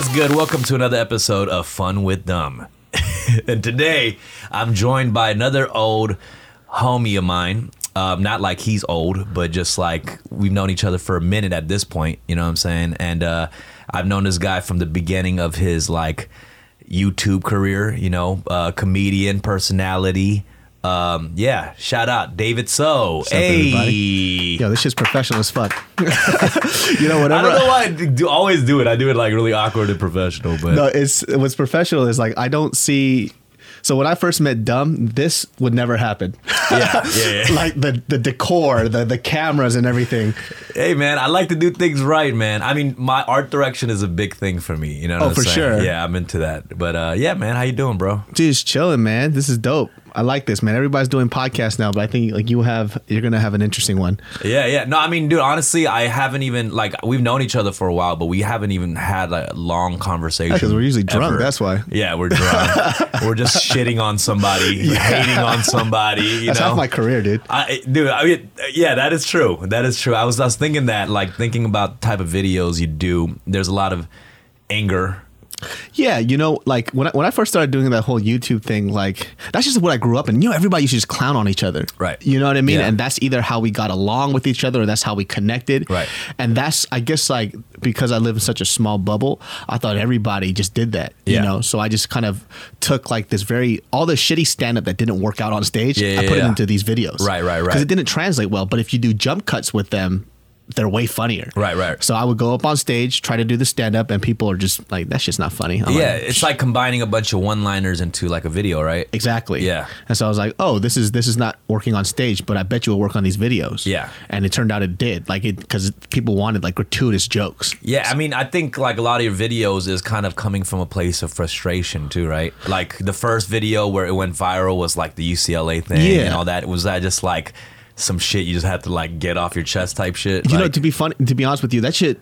What's good? Welcome to another episode of Fun with Dumb. and today I'm joined by another old homie of mine. Um, not like he's old, but just like we've known each other for a minute at this point. You know what I'm saying? And uh, I've known this guy from the beginning of his like YouTube career. You know, uh, comedian personality. Um, yeah, shout out David So. up, hey, everybody? Yo, this shit's professional as fuck. you know, what I whatever. don't know why I do, always do it. I do it like really awkward and professional, but No, it's what's professional is like I don't see. So when I first met Dumb, this would never happen. yeah, yeah, yeah. like the the decor, the the cameras and everything. Hey man, I like to do things right, man. I mean, my art direction is a big thing for me. You know? What Oh, I'm for saying? sure. Yeah, I'm into that. But uh, yeah, man, how you doing, bro? Just chilling, man. This is dope. I like this, man. Everybody's doing podcasts now, but I think like you have, you're gonna have an interesting one. Yeah, yeah. No, I mean, dude, honestly, I haven't even like we've known each other for a while, but we haven't even had like, a long conversation. Because we're usually drunk. ever. That's why. Yeah, we're drunk. we're just shitting on somebody, hating on somebody. You That's know, half my career, dude. I, dude, I mean, yeah, that is true. That is true. I was, I was thinking that, like, thinking about the type of videos you do. There's a lot of anger. Yeah, you know, like when I, when I first started doing that whole YouTube thing, like that's just what I grew up in. You know, everybody used to just clown on each other, Right. You know what I mean? Yeah. And that's either how we got along with each other, or that's how we connected, Right. And that's, I guess, like because I live in such a small bubble, I thought everybody just did that, you know. So I just kind of took like this very all the shitty stand up that didn't work out on stage, Yeah, I yeah, put it into these videos, Right, right, right. Because it didn't translate well. But if you do jump cuts with them. They're way funnier. Right, right. So I would go up on stage, try to do the stand up, and people are just like, that's just not funny." I'm yeah, like, it's like combining a bunch of one-liners into like a video, right? Exactly. Yeah. And so I was like, oh, this is this is not working on stage, but I bet you will work on these videos. Yeah. And it turned out it did, like it because people wanted like gratuitous jokes. Yeah, I mean, I think like a lot of your videos is kind of coming from a place of frustration too, right? Like the first video where it went viral was like the UCLA thing Yeah. and all that. Was that just like some shit you just have to like get off your chest type shit? You know, to be funny, to be honest with you, that shit.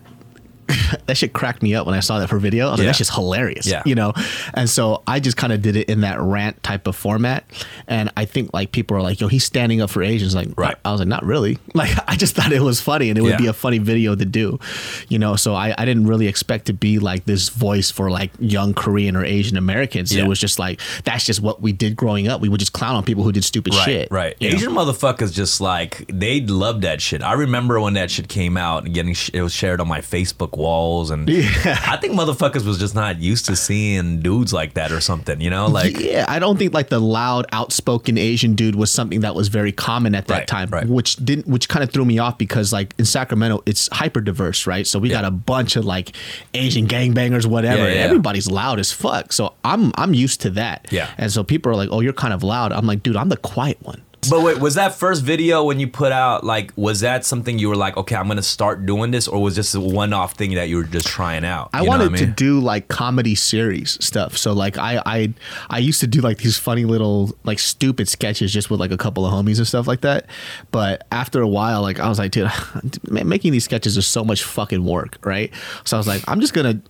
that shit cracked me up when I saw that for video. I was Yeah. like, that's just hilarious. Yeah. You know? And so I just kind of did it in that rant type of format. And I think like people are like, yo, he's standing up for Asians. Like, Right. I was like, not really. Like, I just thought it was funny and it would Yeah. be a funny video to do. You know, so I, I didn't really expect to be like this voice for like young Korean or Asian Americans. Yeah. It was just like, that's just what we did growing up. We would just clown on people who did stupid right, shit. Right. you know? Motherfuckers just like they loved that shit. I remember when that shit came out and getting sh- it was shared on my Facebook walls, and I think motherfuckers was just not used to seeing dudes like that or something. You know, like yeah, I don't think like the loud, outspoken Asian dude was something that was very common at that Right, time, right. which didn't, which kind of threw me off because like in Sacramento, it's hyper diverse, right? So we Yeah. got a bunch of like Asian gangbangers, whatever. Yeah, yeah, yeah. Everybody's loud as fuck. So I'm I'm used to that. Yeah. And so people are like, "Oh, you're kind of loud." I'm like, "Dude, I'm the quiet one." But wait, was that first video when you put out like was that something you were like, okay, I'm gonna start doing this, or was this a one-off thing that you were just trying out? I know wanted what I to do like comedy series stuff. So like I I I used to do like these funny little like stupid sketches just with like a couple of homies and stuff like that. But after a while, like I was like, dude, making these sketches is so much fucking work, right? So I was like, I'm just gonna.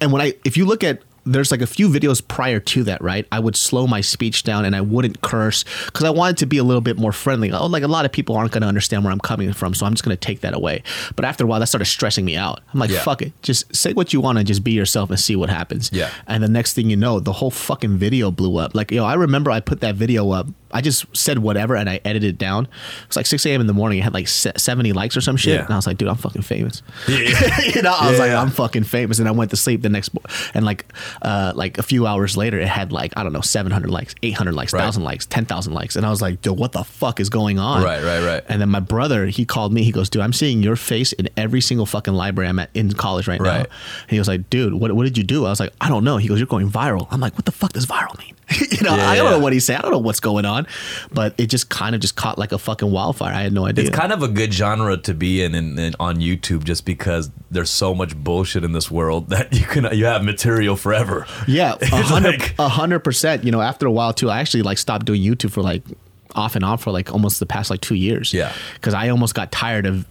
And when I if you look at there's like a few videos prior to that, right? I would slow my speech down and I wouldn't curse because I wanted to be a little bit more friendly. Oh, like a lot of people aren't going to understand where I'm coming from, so I'm just going to take that away. But after a while, that started stressing me out. I'm like, Yeah. fuck it, just say what you want and just be yourself and see what happens. Yeah. And the next thing you know, the whole fucking video blew up. Like, yo, I remember I put that video up. I just said whatever and I edited it down. It was like 6 a.m. in the morning. It had like 70 likes or some shit. Yeah. And I was like, dude, I'm fucking famous. Yeah. you know, I was like. I'm fucking famous. And I went to sleep the next, and like, uh, like a few hours later, it had like I don't know, 700 likes, 800 likes, Right. thousand likes, 10,000 likes, and I was like, dude, what the fuck is going on? Right, right, right. And then my brother, he called me. He goes, dude, I'm seeing your face in every single fucking library I'm at in college right, now. Right. And he was like, dude, what, what did you do? I was like, I don't know. He goes, you're going viral. I'm like, what the fuck does viral mean? you know, Yeah, I don't yeah. know what he said. I don't know what's going on, but it just kind of just caught like a fucking wildfire. I had no idea. It's kind of a good genre to be in, in, in on YouTube just because there's so much bullshit in this world that you can you have material forever. Yeah, hundred, like- a hundred percent. You know, after a while too, I actually like stopped doing YouTube for like off and on for like almost the past like two years. Yeah. because I almost got tired of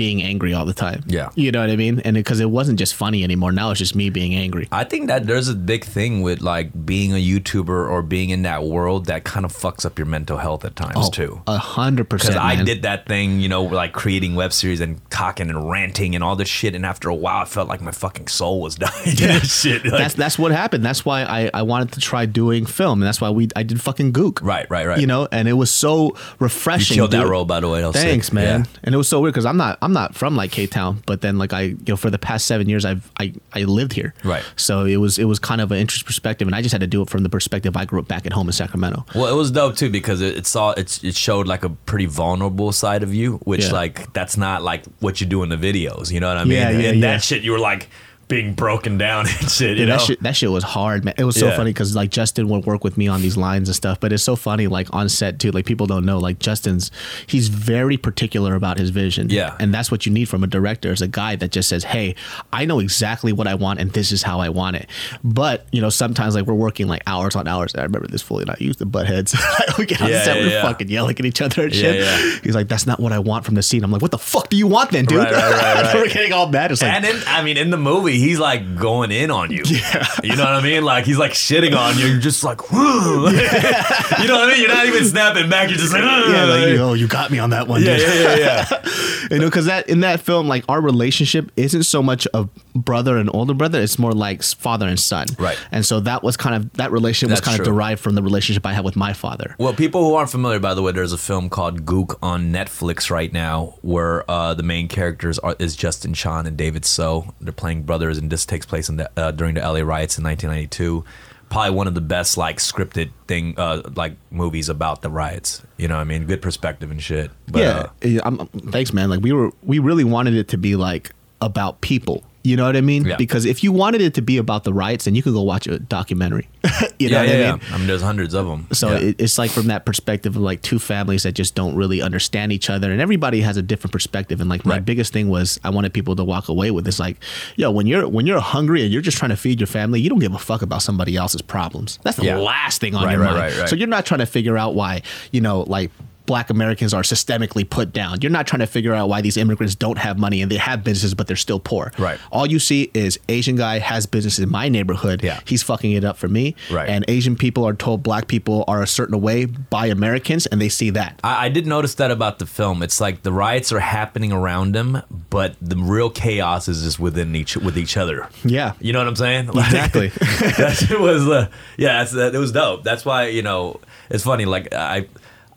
being angry all the time. Yeah. you know what I mean. And because it, wasn't just funny anymore, now it's just me being angry. I think that there's a big thing with like being a YouTuber or being in that world that kind of fucks up your mental health at times oh, too. a hundred percent. Because I did that thing, you know, like creating web series and talking and ranting and all this shit, and after a while, I felt like my fucking soul was dying. Yeah, shit. Like, that's that's what happened. That's why I, I wanted to try doing film, and that's why we I did fucking Gook. Right, right, right. You know, and it was so refreshing. you killed that role, by the way. Sick. Thanks, man. Yeah. And it was so weird because I'm not I'm not from like K Town, but then like I you know for the past seven years I've I, I lived here. Right. So it was it was kind of an interesting perspective, and I just had to do it from the perspective I grew up back at home in Sacramento. Well, it was dope too because it, it saw it, it showed like a pretty vulnerable side of you, which Yeah. like that's not like what you do in the videos. You know what I mean? Yeah, yeah, and yeah. that shit, you were like being broken down and shit. You Dude, know? that shit that shit was hard, man. It was so Yeah. funny because like Justin would work with me on these lines and stuff, but it's so funny like on set too. Like people don't know like Justin's he's very particular about his vision. Yeah. and that's what you need from a director is a guy that just says, "Hey, I know exactly what I want and this is how I want it." But you know sometimes like we're working like hours on hours. I remember this fully, and I used the butt heads. we get on Yeah, set, yeah, we're fucking yelling at each other and shit. He's like, "That's not what I want from the scene." I'm like, "What the fuck do you want then, dude?" Right, right, right, right. we're getting all mad. It's like. and in, I mean, in the movie, he's like going in on you. Yeah. You know what I mean? Like he's like shitting on you. You're just like, you know what I mean? You're not even snapping back. You're just like, yeah, like, oh, you got me on that one. yeah, dude. yeah, yeah, yeah. you know because that in that film like our relationship isn't so much a brother and older brother it's more like father and son Right. and so that was kind of that relationship was That's kind of derived from the relationship i had with my father Well, people who aren't familiar, by the way, there's a film called Gook on Netflix right now, where uh, the main characters are is Justin Chan and David So. They're playing and this takes place in the, uh, during the LA riots in 1992. Probably one of the best like scripted thing, uh, like movies about the riots. You know, what I mean, good perspective and shit. But, yeah uh, I'm, thanks man like we were we really wanted it to be like about people you know what i mean Yeah. because if you wanted it to be about the riots then you could go watch a documentary you know yeah, what yeah, i mean I mean, there's hundreds of them. So it, it's like from that perspective of like two families that just don't really understand each other, and everybody has a different perspective. And like my Right. biggest thing was I wanted people to walk away with this like, yo, when you're when you're hungry and you're just trying to feed your family, you don't give a fuck about somebody else's problems. That's the last thing on Right, your right, mind. So you're not trying to figure out why you know like. Black Americans are systemically put down. You're not trying to figure out why these immigrants don't have money and they have businesses, but they're still poor. Right. All you see is Asian guy has business in my neighborhood. Yeah. He's fucking it up for me. Right. And Asian people are told black people are a certain way by Americans, and they see that. I, I did notice that about the film. It's like the riots are happening around them, but the real chaos is just within each with each other. Yeah. You know what I'm saying? Like, Exactly. that was uh, yeah, that's, that, it was dope. That's why you know it's funny. Like I.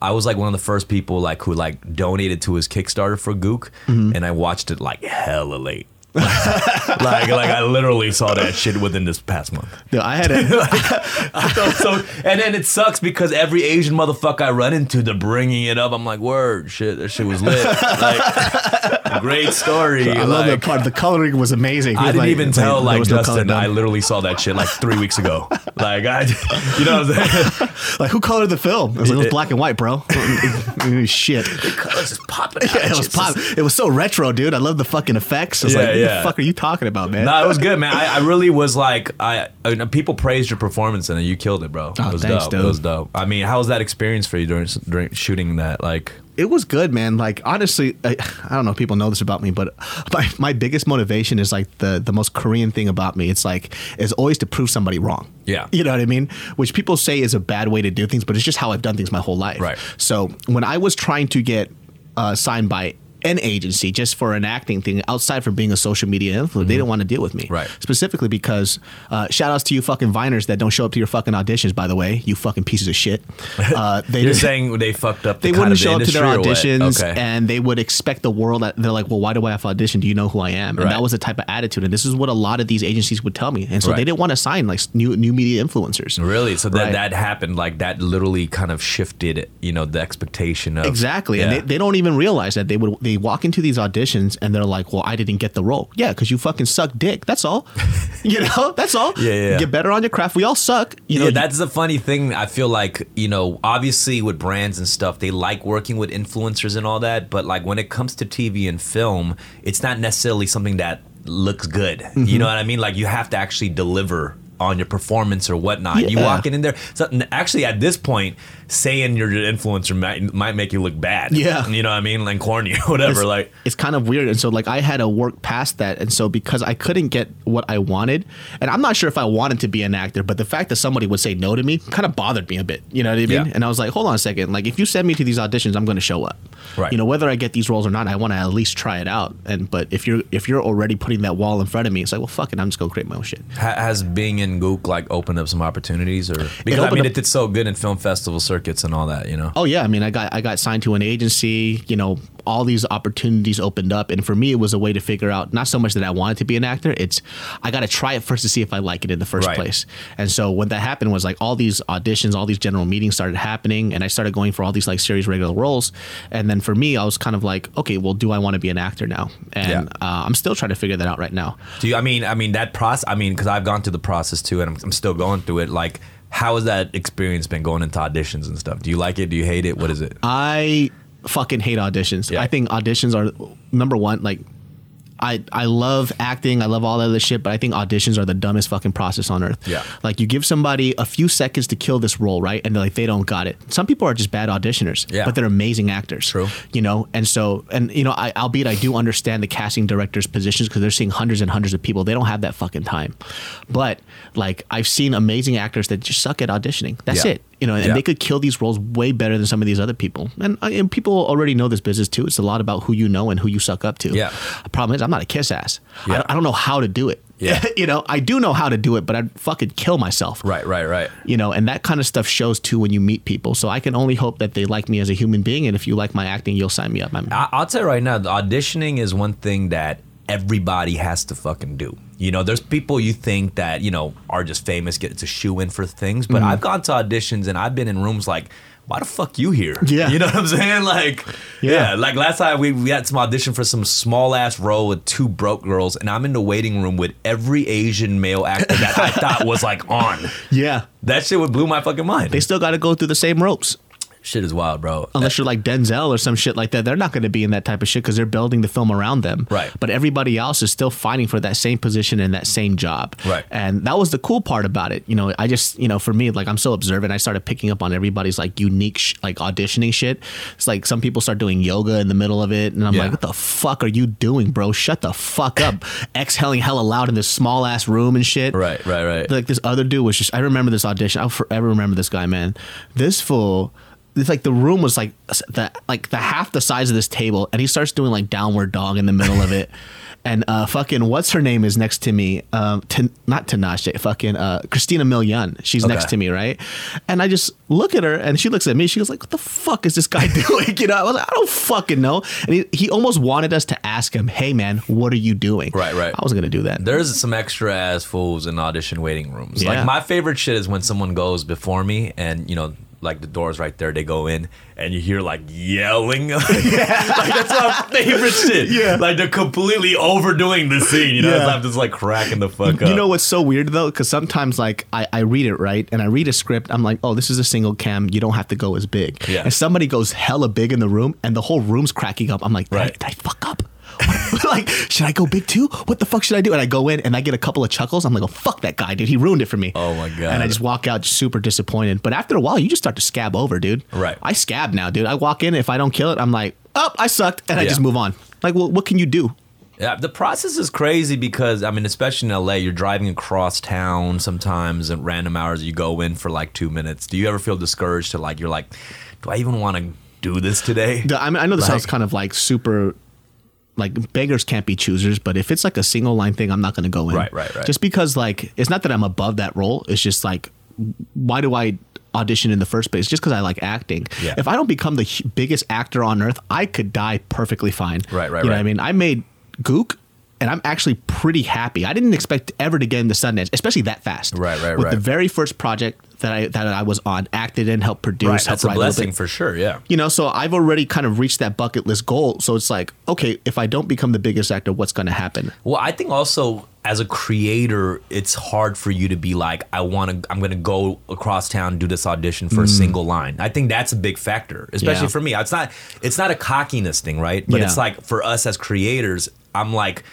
I was like one of the first people like who like donated to his Kickstarter for Gook, Mm-hmm. and I watched it like hella late. Like like I literally saw that shit within this past month. Dude, I had a, I thought so, and then it sucks because every Asian motherfucker I run into, they're bringing it up. I'm like, word, shit, that shit was lit. Like, great story. I love like, that part. The coloring was amazing. I didn't like- even tell there like was no. I literally saw that shit like three weeks ago. Like I, you know what I'm saying? like who colored the film? It was, like, it was black and white, bro. Shit. the Colors just popping. Yeah, it was pop. It was so retro, dude. I love the fucking effects. Yeah, like, what yeah. the fuck are you talking about, man? No, it was good, man. I, I really was like, I, I know people praised your performance and you killed it, bro. Oh, it was thanks, dope. dude. It was dope. I mean, how was that experience for you during during shooting that? Like, it was good, man. Like honestly, I, I don't know if people know this about me, but my, my biggest motivation is like the the most Korean thing about me. It's like is always to prove somebody wrong. Yeah. you know what I mean. Which people say is a bad way to do things, but it's just how I've done things my whole life. Right. So when I was trying to get uh, signed by an agency just for an acting thing outside from being a social media influencer, they didn't want to deal with me. Mm-hmm. Right. Specifically because uh, shout outs to you fucking Viners that don't show up to your fucking auditions. By the way, you fucking pieces of shit. Uh, they you're saying they fucked up. The they kind wouldn't of the show up to their industry or what? auditions Okay. and they would expect the world that they're like well why do i have to audition do you know who i am and Right. that was the type of attitude and this is what a lot of these agencies would tell me and so Right. they didn't want to sign like new new media influencers Really? So that Right. that happened like that literally kind of shifted, you know, the expectation of Exactly, Yeah. and they, they don't even realize that they would they walk into these auditions and they're like, "Well, I didn't get the role." Yeah, because you fucking suck dick. That's all. you know, that's all. Yeah, yeah, yeah. Get better on your craft. We all suck. You know, yeah, that's the funny thing. I feel like you know, obviously with brands and stuff, they like working with influencers and all that. But like when it comes to TV and film, it's not necessarily something that looks good. Mm-hmm. You know what I mean? Like you have to actually deliver on your performance or whatnot. You Yeah. walking in there. So actually, at this point, saying you're an influencer might, might make you look bad. Yeah. you know what I mean, like corny or whatever. it's, like it's kind of weird and so like i had to work past that and so because i couldn't get what i wanted and i'm not sure if i wanted to be an actor but the fact that somebody would say no to me kind of bothered me a bit you know what i mean Yeah. and i was like hold on a second like if you send me to these auditions i'm going to show up Right. you know whether i get these roles or not i want to at least try it out and but if you're if you're already putting that wall in front of me it's like well fuck it i'm just going to create my own shit has being in Gook like opened up some opportunities, or because I mean, up- it did so good in film festival circuits and all that. You know. Oh yeah, I mean, I got I got signed to an agency. You know, all these opportunities opened up, and for me, it was a way to figure out not so much that I wanted to be an actor. It's I got to try it first to see if I like it in the first Right. place. And so when that happened, was like all these auditions, all these general meetings started happening, and I started going for all these like series regular roles. And then for me, I was kind of like, okay, well, do I want to be an actor now? And Yeah. uh, I'm still trying to figure that out right now. Do you? I mean, I mean that process. I mean, because I've gone through the process too, and I'm, I'm still going through it. Like, how has that experience been going into auditions and stuff? Do you like it? Do you hate it? What is it? I fucking hate auditions. Yeah. I think auditions are number one. Like, I I love acting. I love all that other shit, but I think auditions are the dumbest fucking process on earth. Yeah. Like you give somebody a few seconds to kill this role, right? And they're like they don't got it. Some people are just bad auditioners. Yeah. But they're amazing actors. True. You know, and so and you know, I albeit I do understand the casting directors' positions because they're seeing hundreds and hundreds of people. They don't have that fucking time. But like I've seen amazing actors that just suck at auditioning. That's Yeah. it you know, and Yeah. they could kill these roles way better than some of these other people. And, uh, and people already know this business too. It's a lot about who you know and who you suck up to. Yeah. The problem is, I'm not a kiss ass. I, Yeah. don't, I don't know how to do it. Yeah. you know, I do know how to do it, but I'd fucking kill myself. Right, right, right. You know, and that kind of stuff shows too when you meet people. So I can only hope that they like me as a human being. And if you like my acting, you'll sign me up. I'm- I'll tell you right now, the auditioning is one thing that everybody has to fucking do. You know, there's people you think that you know are just famous, get to shoe in for things, Mm-hmm. but I've gone to auditions and I've been in rooms like. Why the fuck you here? Yeah. you know what I'm saying. Like, yeah, Yeah. like last time we, we had some audition for some small ass role with two broke girls, and I'm in the waiting room with every Asian male actor that I thought was like on. yeah. That shit would blew my fucking mind. They still got to go through the same ropes. Shit is wild, bro. Unless you're like Denzel or some shit like that, they're not going to be in that type of shit because they're building the film around them. Right. But everybody else is still fighting for that same position and that same job. Right. And that was the cool part about it. You know, I just, you know, for me, like I'm so observant. I started picking up on everybody's like unique, sh- like auditioning shit. It's like some people start doing yoga in the middle of it. And I'm Yeah. like, what the fuck are you doing, bro? Shut the fuck up. Exhaling hella loud in this small ass room and shit Right, right, right. like this other dude was just I remember this audition. I'll forever remember this guy, man. This fool it's like the room was like the like the half the size of this table and he starts doing like downward dog in the middle of it. And uh fucking what's her name is next to me. Um Tan- not Tinashe, fucking uh Christina Milian. She's next to me, right? And I just look at her and she looks at me. She goes like, "What the fuck is this guy doing?" You know, I was like, "I don't fucking know." And he, he almost wanted us to ask him, "Hey man, what are you doing?" Right, right. I wasn't going to do that. There's some extra ass fools in audition waiting rooms. Yeah. Like my favorite shit is when someone goes before me and you know, like the door's right there, they go in and you hear like yelling. like that's my favorite shit. Yeah. Like they're completely overdoing the scene. You know, Yeah. I'm just like cracking the fuck up. You know what's so weird though? Because sometimes like I, I read it right and I read a script. I'm like, oh, this is a single cam. You don't have to go as big. Yeah. And somebody goes hella big in the room and the whole room's cracking up. I'm like, Right. did I fuck up? like, should I go big too? What the fuck should I do? And I go in and I get a couple of chuckles. I'm like, oh fuck that guy, dude. He ruined it for me. Oh, my God. And I just walk out just super disappointed. But after a while, you just start to scab over, dude. Right. I scab now, dude. I walk in. If I don't kill it, I'm like, oh, I sucked, and I just move on. Like, well, what can you do? Yeah, the process is crazy because I mean, especially in LA, you're driving across town sometimes at random hours. You go in for like two minutes. Do you ever feel discouraged to like you're like, do I even want to do this today? I mean, I know this Like- sounds kind of like super, like beggars can't be choosers, but if it's like a single line thing, I'm not going to go in. Right, right, right. Just because like it's not that I'm above that role. It's just like, why do I audition in the first place? Just because I like acting. Yeah. If I don't become the biggest actor on earth, I could die perfectly fine. Right, right, You know what right. I mean? I made Gook. And I'm actually pretty happy. I didn't expect ever to get into Sundance, especially that fast. Right, right, With right. the very first project that I that I was on, acted in, helped produce, Right, helped that's a blessing bit for sure. Yeah. you know so i've already kind of reached that bucket list goal so it's like okay if i don't become the biggest actor what's going to happen Well, I think also as a creator, it's hard for you to be like, I want to, I'm going to go across town do this audition for a single line. I think that's a big factor, especially Mm. Yeah. for me. It's not, it's not a cockiness thing, right? But it's like for us as creators, I'm like,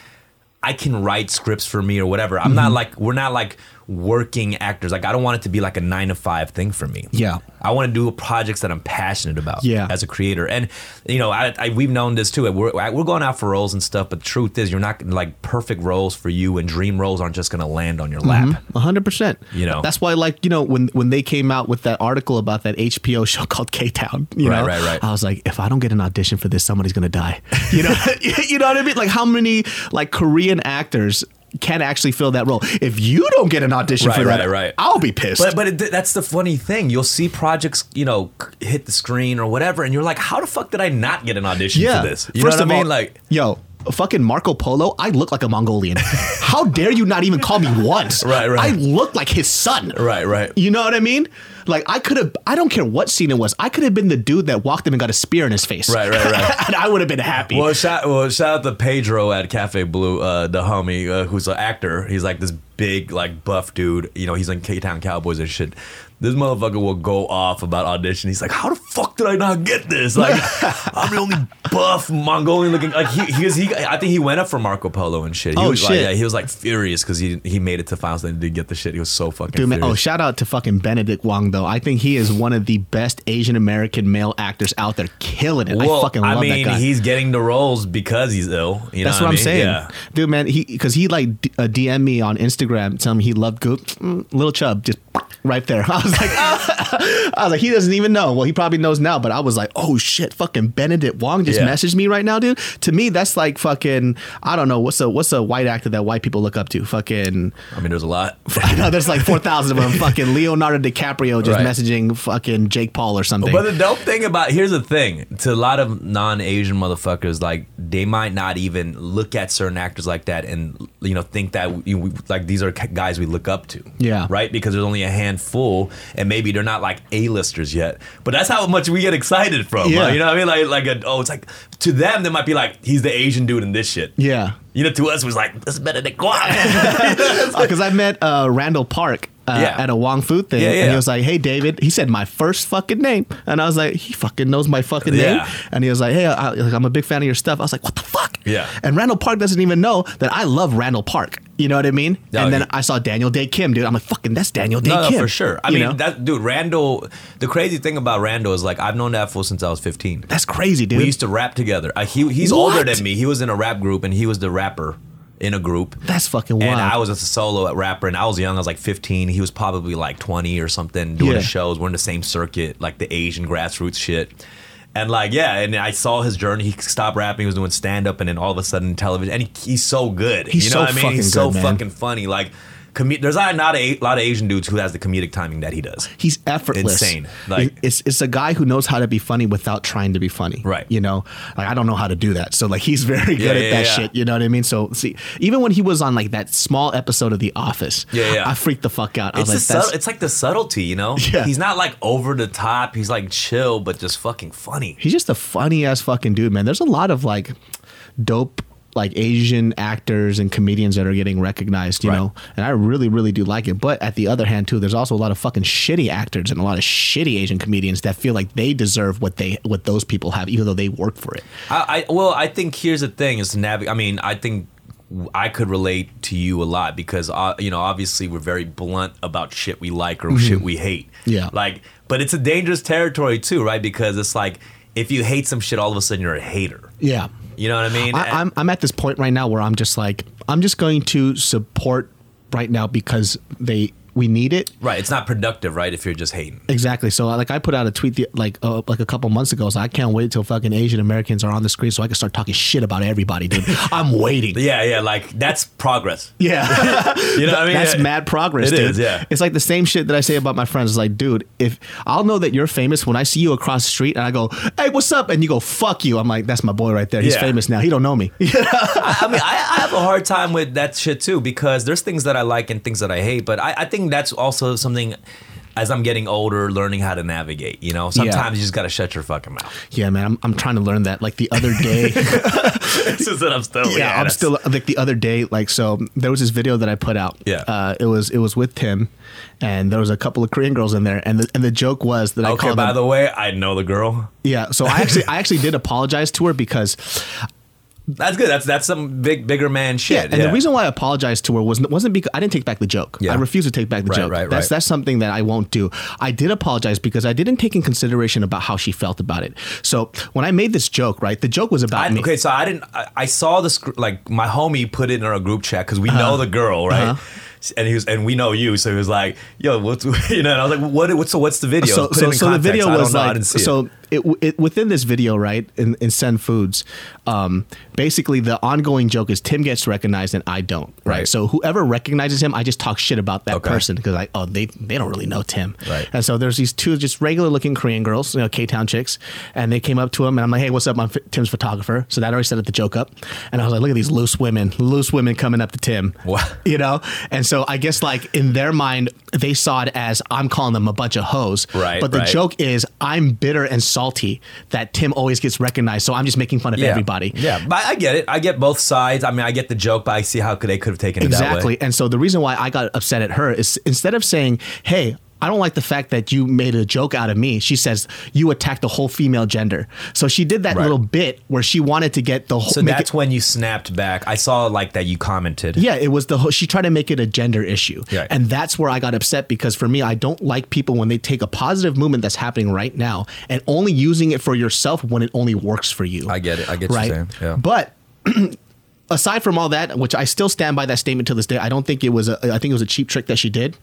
I can write scripts for me or whatever. I'm Mm-hmm. not like we're not like working actors. Like I don't want it to be like a nine to five thing for me. Yeah. I want to do projects that I'm passionate about. Yeah. as a creator, and you know, I, I we've known this too. We're we're going out for roles and stuff, but the truth is, you're not like perfect roles for you, and dream roles aren't just gonna land on your lap. Mm-hmm. A hundred percent. You know. that's why, like you know, when when they came out with that article about that HBO show called K Town, you Right, know, right, right. I was like, if I don't get an audition for this, somebody's gonna die. You know, you know what I mean? Like how many like Korean actors can actually fill that role? If you don't get an audition Right, for that, right, right. I'll be pissed. But but it, that's the funny thing. You'll see projects, you know, hit the screen or whatever, and you're like, how the fuck did I not get an audition yeah, for this? You First know of what I mean? all, like, yo. Fucking Marco Polo, I look like a Mongolian. How dare you not even call me once? Right, right. I look like his son. right, right. You know what I mean? Like I could have. I don't care what scene it was. I could have been the dude that walked him and got a spear in his face. Right, right, right. and I would have been happy. Well, shout, well, shout out to Pedro at Cafe Blue, uh, the homie uh, who's an actor. He's like this big, like buff dude. You know, he's in K Town Cowboys and shit. This motherfucker will go off about audition. He's like, "How the fuck did I not get this? Like, I'm the only buff Mongolian looking. Like, he, he, was, he I think he went up for Marco Polo and shit. He Oh, was Like, shit. yeah, he was like furious because he he made it to finals and didn't get the shit. He was so fucking Dude, man, furious. oh, shout out to fucking Benedict Wong though. I think he is one of the best Asian American male actors out there, killing it. I fucking love mean, that guy. he's getting the roles because he's ill. You That's know what, I I'm mean? saying, Yeah. dude, man. He because he like d- uh, DM me on Instagram, telling me he loved Gook, mm, little chub, just right there. I was like, I was like, he doesn't even know. Well, he probably knows now, but I was like, oh shit, fucking Benedict Wong just Yeah. messaged me right now, dude. To me, that's like fucking. I don't know what's a what's a white actor that white people look up to. Fucking. I mean, there's a lot. I know there's like four thousand of them. fucking Leonardo DiCaprio just Right. messaging fucking Jake Paul or something. But the dope thing about here's the thing to a lot of non-Asian motherfuckers, like they might not even look at certain actors like that and you know think that you, we, like these are guys we look up to. Yeah. right. Because there's only a handful, and maybe they're not like A-listers yet. But that's how much we get excited from. Yeah. huh? you know what I mean? Like like a, oh, it's like to them they might be like he's the Asian dude in this shit. yeah. You know, to us it was like this is Benedict Wong. because I met uh, Randall Park uh, Yeah. at a Wong Fu thing, Yeah, and he was like, "Hey, David," he said my first fucking name, and I was like, "He fucking knows my fucking name," and he was like, "Hey, I, like, I'm a big fan of your stuff." I was like, "What the fuck?" Yeah. And Randall Park doesn't even know that I love Randall Park. You know what I mean? No, and then he- I saw Daniel Dae Kim, dude. I'm like, "Fucking, that's Daniel Dae No, no, Kim." for sure. I You mean, know? that dude, Randall. The crazy thing about Randall is like I've known that fool since I was 15. that's crazy, dude. We used to rap together. Uh, he he's What? older than me. He was in a rap group and he was the rapper in a group. that's fucking wild. And I was a solo rapper, and I was young. I was like 15. He was probably like 20 or something, doing Yeah. shows. We're in the same circuit, like the Asian grassroots shit. And like, yeah, and I saw his journey. He stopped rapping, he was doing stand up, and then all of a sudden television. And he, he's so good. He's you know so what I mean? He's so good, fucking funny. Like, there's not not a lot of Asian dudes who has the comedic timing that he does. He's effortless. Insane. Like- it's it's a guy who knows how to be funny without trying to be funny. Right. You know, like I don't know how to do that. So like he's very good Yeah, at yeah, that yeah. shit. You know what I mean? So see, even when he was on like that small episode of The Office, Yeah, yeah. I freaked the fuck out. I It's, was like, subtle, it's like the subtlety, you know? Yeah. He's not like over the top. He's like chill, but just fucking funny. he's just a funny ass fucking dude, man. There's a lot of like dope like Asian actors and comedians that are getting recognized, you Right. know, and I really, really do like it. But at the other hand, too, there's also a lot of fucking shitty actors and a lot of shitty Asian comedians that feel like they deserve what they what those people have, even though they work for it. I, I well, I think here's the thing: is to navigate. I mean, I think I could relate to you a lot because uh, you know, obviously, we're very blunt about shit we like or shit we hate. Mm-hmm. Yeah. like, but it's a dangerous territory too, right? Because it's like if you hate some shit, all of a sudden you're a hater. Yeah. You know what I mean? I, I'm I'm at this point right now where I'm just like I'm just going to support right now because they we need it. right. It's not productive, right? If you're just hating. Exactly. So like I put out a tweet the, like uh, like a couple months ago. So I can't wait till fucking Asian Americans are on the screen so I can start talking shit about everybody, dude. I'm waiting. Yeah, yeah. Like that's progress. Yeah. You know what I mean? That's Yeah. mad progress, It dude. is, yeah. It's like the same shit that I say about my friends. It's like, dude, if I'll know that you're famous when I see you across the street and I go, "Hey, what's up?" and you go, "Fuck you." I'm like, "That's my boy right there. He's Yeah. famous now. He don't know me." I, I mean, I, I have a hard time with that shit too because there's things that I like and things that I hate. But I, I think that's also something as I'm getting older, learning how to navigate. You know, sometimes you just got to shut your fucking mouth. yeah, man. I'm, I'm trying to learn that. Like the other day. just that I'm still. yeah, I'm still like the other day. Like so, there was this video that I put out. Yeah. uh, it was it was with Tim, and there was a couple of Korean girls in there, and the and the joke was that I Okay, by them. the way, I know the girl. yeah, so I actually I actually did apologize to her because That's good. That's that's some big bigger man shit. Yeah, And the reason why I apologized to her was wasn't because I didn't take back the joke. Yeah. I refuse to take back the Right, joke. right, that's right. that's something that I won't do. I did apologize because I didn't take in consideration about how she felt about it. So when I made this joke, right, the joke was about I, me. okay, so I didn't. I, I saw this like my homie put it in our group chat because we Uh-huh. know the girl, right? Huh. And he was, and we know you, so he was like, "Yo, what's you know?" And I was like, "What? What's so? What's the video?" so so, so the video was like see it. It, it within this video right in, in send foods um basically the ongoing joke is tim gets recognized and i don't right, Right. so whoever recognizes him i just talk shit about that Okay. person because like oh they they don't really know tim Right. and so there's these two just regular looking korean girls you know k-town chicks and they came up to him and i'm like hey what's up i'm F- tim's photographer so that already set the joke up and i was like look at these loose women loose women coming up to tim Wow. you know and so i guess like in their mind they saw it as i'm calling them a bunch of hoes Right, but the right. joke is I'm bitter and salty that Tim always gets recognized, so I'm just making fun of yeah. everybody. Yeah, but I get it. I get both sides. I mean, I get the joke, but I see how could they could have taken it. Exactly. And so the reason why I got upset at her is instead of saying, "Hey, I don't like the fact that you made a joke out of me," she says, "You attacked the whole female gender." So she did that Right. little bit where she wanted to get the whole. So that's it- when you snapped back. I saw like that you commented. yeah, it was the whole, she tried to make it a gender issue. Yeah. And that's where I got upset because for me, I don't like people when they take a positive movement that's happening right now and only using it for yourself when it only works for you. I get it. I get right? you're. Yeah. But aside from all that, which I still stand by that statement to this day, I don't think it was a I think it was a cheap trick that she did.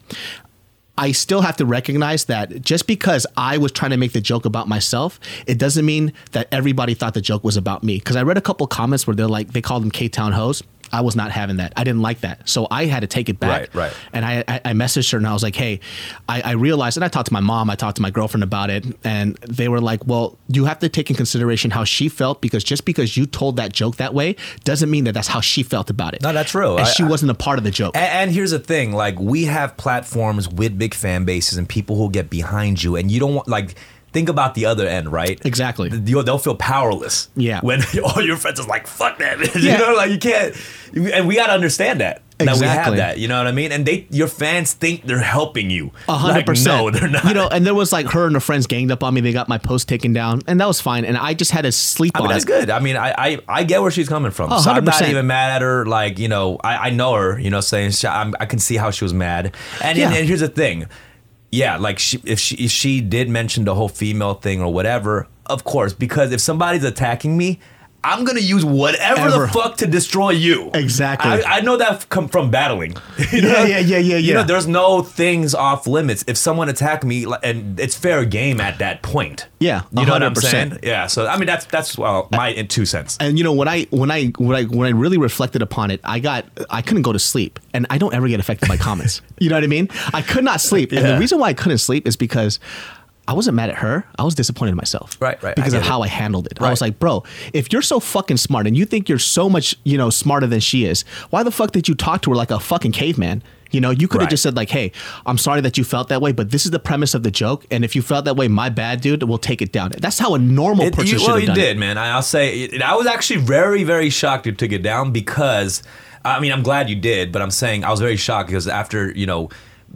I still have to recognize that just because I was trying to make the joke about myself, it doesn't mean that everybody thought the joke was about me. Because I read a couple comments where they're like, they called them K Town hoes. I was not having that. I didn't like that. So I had to take it back. Right, right. And I, I, I messaged her and I was like, hey, I, I realized, and I talked to my mom, I talked to my girlfriend about it, and they were like, well, you have to take in consideration how she felt because just because you told that joke that way doesn't mean that that's how she felt about it. No, that's true. And I- she I- wasn't a part of the joke. And, and here's the thing: like we have platforms with big fan bases and people who get behind you, and you don't want like. Think about the other end, right? Exactly. You'll- They'll feel powerless. Yeah. When all your friends is like, "Fuck that," you Yeah. know, like you can't. And we gotta understand that. That we have Exactly. that. You know what I mean? And they, your fans think they're helping you. A hundred Like, percent. No, they're not. You know, and there was like her and her friends ganged up on me. They got my post taken down, and that was fine. And I just had to sleep I mean, on that's it. good. I mean, I, I, I get where she's coming from. Oh, so I'm not 100%. even mad at her. Like, you know, I, I know her, you know, saying she, I'm, I can see how she was mad. And, Yeah. and, and here's the thing. Yeah, like she, if she if she did mention the whole female thing or whatever, of course, because if somebody's attacking me, I'm gonna use whatever Ever. the fuck to destroy you. Exactly. I, I know that come from battling. You Yeah, know? yeah, yeah, yeah, You know, yeah. there's no things off limits. If someone attacked me, and it's fair game at that point. Yeah, you know what I'm saying? Yeah. So I mean, that's that's well my in two cents. And you know when I when I when I when I really reflected upon it, I got I couldn't go to sleep, and I don't ever get affected by comments. You know what I mean? I could not sleep, and the reason why I couldn't sleep is because. I wasn't mad at her. I was disappointed in myself. Right, right. Because of it. how I handled it. I was like, bro, if you're so fucking smart and you think you're so much, you know, smarter than she is, why the fuck did you talk to her like a fucking caveman? You know, you could have Right. just said like, "Hey, I'm sorry that you felt that way, but this is the premise of the joke, and if you felt that way, my bad, dude. We'll take it down." That's how a normal It- person you, should well, have you did, it. man. I'll say it, I was actually very, very shocked you took it down because, I mean, I'm glad you did, but I'm saying I was very shocked because after you know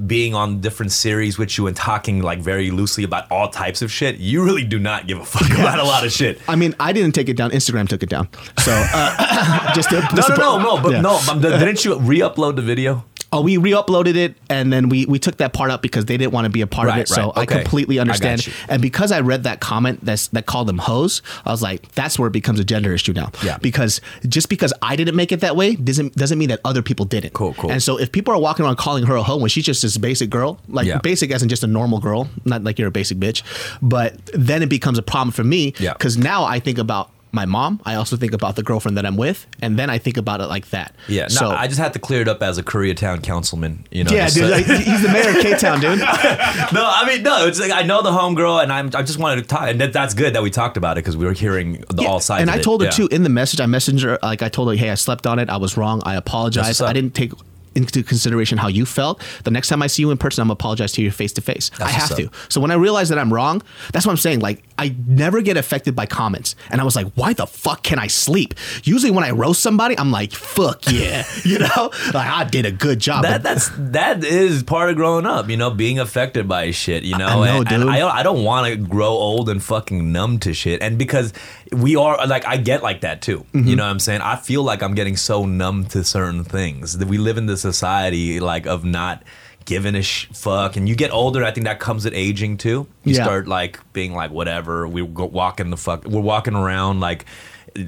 being on different series with you and talking like very loosely about all types of shit, you really do not give a fuck about a lot of shit. I mean, I didn't take it down. Instagram took it down. So uh, just to, No, just no, no, no, but yeah. no. But didn't you re-upload the video? Oh, we re-uploaded it, and then we we took that part up because they didn't want to be a part of it. So right. I Okay. completely I got understand. you. And because I read that comment that's that called them hoes, I was like, that's where it becomes a gender issue now. Yeah. Because just because I didn't make it that way doesn't doesn't mean that other people didn't. Cool, cool. And so if people are walking around calling her a hoe when she's just this basic girl, like Yeah. basic as in just a normal girl, not like you're a basic bitch, but then it becomes a problem for me. Yeah. Because now I think about. My mom. I also think about the girlfriend that I'm with, and then I think about it like that. Yeah. No, So I just had to clear it up as a Koreatown councilman. You know. yeah, dude, like, he's the mayor of K Town, dude. no, I mean no. It's like I know the homegirl, and I'm. I just wanted to talk, and that, that's good that we talked about it because we were hearing the all sides. And I told her Yeah. too in the message. I messaged her like I told her, hey, I slept on it. I was wrong. I apologize. I didn't take into consideration how you felt, the next time I see you in person, I'm gonna apologize to you face to face. I have to. So when I realize that I'm wrong, that's what I'm saying. Like I never get affected by comments, and I was like, why the fuck can I sleep? Usually when I roast somebody, I'm like, fuck yeah, you know, like I did a good job. that that's that is part of growing up, you know, being affected by shit, you know. I know, and, and dude. I I don't want to grow old and fucking numb to shit, and because we are like I get like that too. Mm-hmm. You know what I'm saying? I feel like I'm getting so numb to certain things that we live in the society like of not giving a sh- fuck and you get older i think that comes at aging too you Yeah. start like being like whatever we go walking the fuck we're walking around like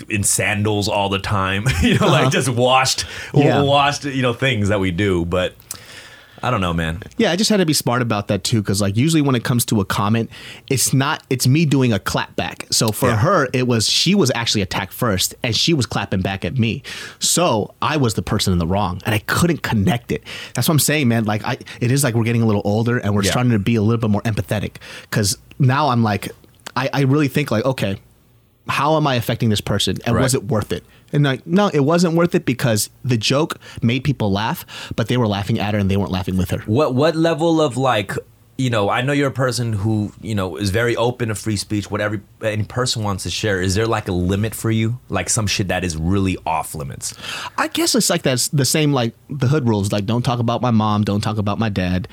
in sandals all the time you know like just washed Uh-huh. Yeah. washed you know things that we do but i don't know man Yeah, I just had to be smart about that too, because like usually when it comes to a comment, it's not it's me doing a clap back. So for Yeah. her, it was she was actually attacked first, and she was clapping back at me. So I was the person in the wrong, and I couldn't connect it. That's what I'm saying, man. Like I, it is like we're getting a little older, and we're Yeah. starting to be a little bit more empathetic. Because now I'm like, I, I really think like, okay, how am I affecting this person, and was it worth it? And like, no, it wasn't worth it because the joke made people laugh, but they were laughing at her and they weren't laughing with her. What what level of like you know I know you're a person who you know is very open to free speech. Whatever any person wants to share, is there like a limit for you? Like some shit that is really off limits. I guess it's like that's the same like the hood rules. Like don't talk about my mom, don't talk about my dad.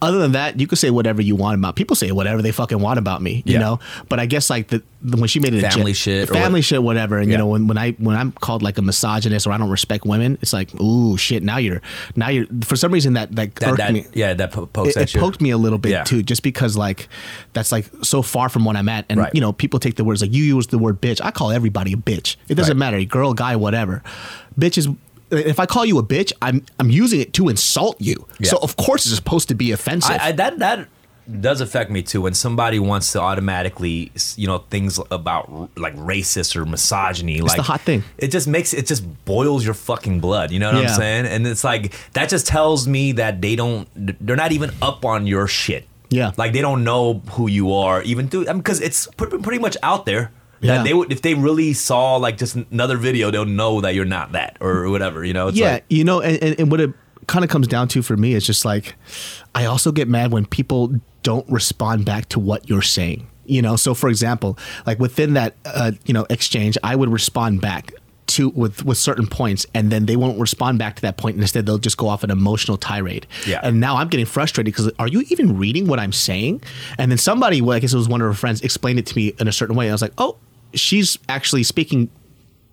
Other than that, you could say whatever you want about. People say whatever they fucking want about me, you Yeah. know. But I guess like the, the when she made it a Family gen- shit or family what- shit, whatever. And you know when, when I when I'm called like a misogynist or I don't respect women, it's like ooh shit. Now you're now you're for some reason that that, That, that me. yeah, that po- pokes It, it poked me a little bit Yeah. too, just because like that's like so far from what I'm at, and Right. you know people take the words like you use the word bitch. I call everybody a bitch. It doesn't Right. matter, girl, guy, whatever. Bitch is if I call you a bitch, I'm I'm using it to insult you. Yeah. So of course it's supposed to be offensive. I, I, that that does affect me too when somebody wants to automatically you know things about like racist or misogyny like the hot thing. it just makes it just boils your fucking blood you know what Yeah. i'm saying and it's like that just tells me that they don't they're not even up on your shit Yeah. like they don't know who you are even through because it's pretty, pretty much out there Yeah. that they would if they really saw like just another video they'll know that you're not that or whatever you know it's yeah, like you know, and, and, and what it kind of comes down to for me is just like I also get mad when people don't respond back to what you're saying. You know, so for example, like within that uh, you know exchange, I would respond back to with with certain points, and then they won't respond back to that point. And instead, they'll just go off an emotional tirade. Yeah. And now I'm getting frustrated because are you even reading what I'm saying? And then somebody, well, I guess it was one of her friends, explained it to me in a certain way. And I was like, oh, she's actually speaking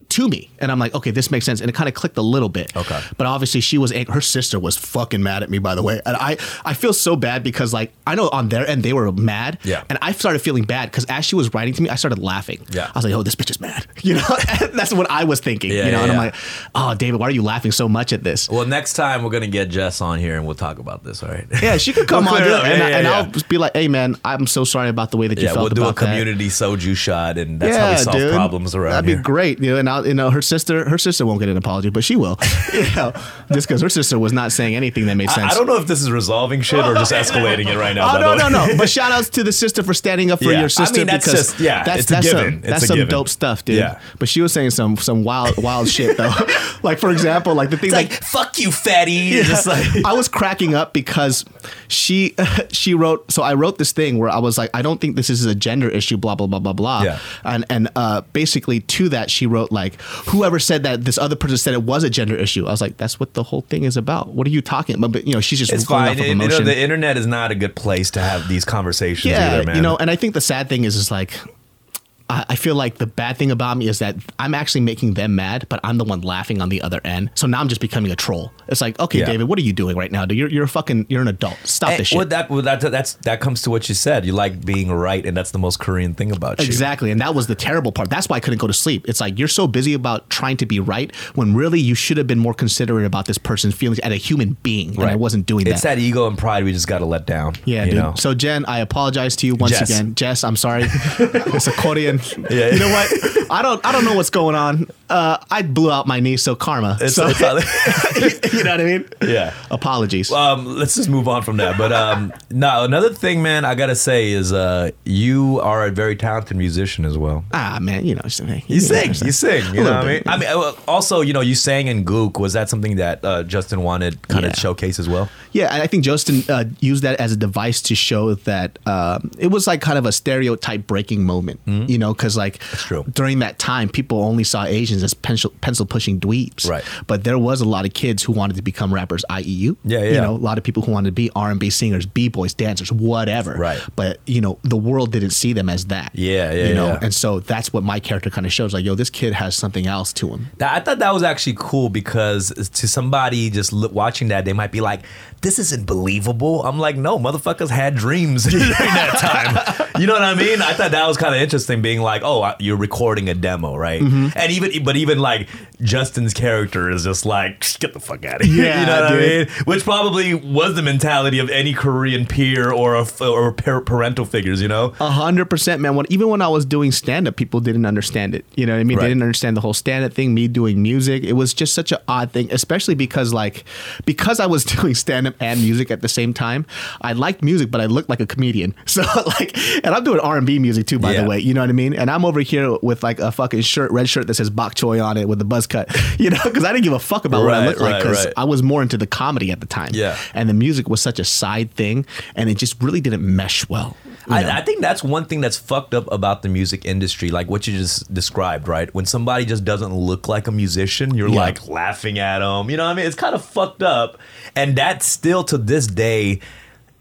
to me and i'm like okay this makes sense and it kind of clicked a little bit Okay. but obviously she was her sister was fucking mad at me by the way and i i feel so bad because like i know on their end they were mad Yeah. and i started feeling bad because as she was writing to me i started laughing Yeah. i was like oh this bitch is mad you know that's what i was thinking Yeah, you know yeah, and i'm yeah. like oh david why are you laughing so much at this well next time we're gonna get jess on here and we'll talk about this all right yeah, she could come We'll on dude, and, Yeah, I, and i'll be like, "Hey, man, I'm so sorry about the way that you Yeah, felt we'll do a about that." community soju shot, and that's how we solve problems around That'd here. be great. You know, and I'll, you know, her sister, her sister won't get an apology, but she will. you know, just because her sister was not saying anything that made sense. I, I don't know if this is resolving shit or just escalating it right now. Oh no no no! But shout outs to the sister for standing up for Yeah. Your sister I mean, that's because just- yeah, that's it's a that's given. some that's some given. dope stuff, dude. Yeah. But she was saying some some wild wild shit though. like for example, like the thing like like fuck you, fatty. You're Just like I was cracking up because she she wrote so I wrote this thing where I was like I don't think this is a gender issue blah blah blah blah blah Yeah. and and uh basically to that she wrote like whoever said that this other person said it was a gender issue I was like that's what the whole thing is about what are you talking about but you know she's just it's fine. off of You know, the internet is not a good place to have these conversations. yeah either, man. you know and I think the sad thing is is like I I feel like the bad thing about me is that I'm actually making them mad, but I'm the one laughing on the other end. So now I'm just becoming a troll. It's like, okay, Yeah. David, what are you doing right now? Dude? You're you're a fucking you're an adult. Stop And this shit. well, that, well, that that's that comes to what you said. You like being right, and that's the most Korean thing about you. Exactly. And that was the terrible part. That's why I couldn't go to sleep. It's like you're so busy about trying to be right when really you should have been more considerate about this person's feelings and a human being. And I wasn't doing that. It's that. ego and pride we just got to let down. Yeah, dude. know? So Jen, I apologize to you once Jess. again. Jess, I'm sorry. it's a Korean Yeah. You know what? I don't I don't know what's going on. Uh, I blew out my knee, so karma. It's- so it's- you know what I mean? Yeah. Apologies. um, let's just move on from that. But um, no, another thing, man, I gotta say is uh, you are a very talented musician as well. ah, man, you know, hey, You sing, you sing. You know what I mean? bit. I mean, also, you know, you sang in Gook. Was that something that uh, Justin wanted kind Yeah. of showcase as well? Yeah, I think Justin uh, used that as a device to show that um, it was like kind of a stereotype breaking moment, you know, because like during that time, people only saw Asians as pencil, pencil pushing dweebs, Right. But there was a lot of kids who wanted to become rappers, IEU, Yeah, yeah. You know, a lot of people who wanted to be R and B singers, b boys, dancers, whatever, Right. But you know, the world didn't see them as that, Yeah, yeah, you know, yeah. and so that's what my character kind of shows, like, yo, this kid has something else to him. I thought that was actually cool because to somebody just watching that, they might be like, "This isn't believable." I'm like, "No, motherfuckers had dreams during that time." You know what I mean? I thought that was kind of interesting, being like, "Oh, you're recording a demo, right?" Mm-hmm. And even, but even like Justin's character is just like, "Get the fuck out of here," Yeah, you know what I mean? Which probably was the mentality of any Korean peer or a, or parental figures, you know? A hundred percent, man. When even when I was doing stand up, people didn't understand it. You know what I mean? Right. They didn't understand the whole stand up thing. Me doing music, it was just such an odd thing, especially because like because I was doing stand up and music at the same time. I liked music, but I looked like a comedian. So like, and I'm doing R and B music too, by Yeah. the way. You know what I mean? And I'm over here with like a fucking shirt, red shirt that says Bok Choy on it with the buzz cut. You know, because I didn't give a fuck about what I Right, looked like because right. I was more into the comedy at the time. Yeah. and the music was such a side thing, and it just really didn't mesh well. I, I think that's one thing that's fucked up about the music industry, like what you just described, right? When somebody just doesn't look like a musician, you're Yeah. like laughing at them. You know what I mean? It's kind of fucked up, and that's still to this day,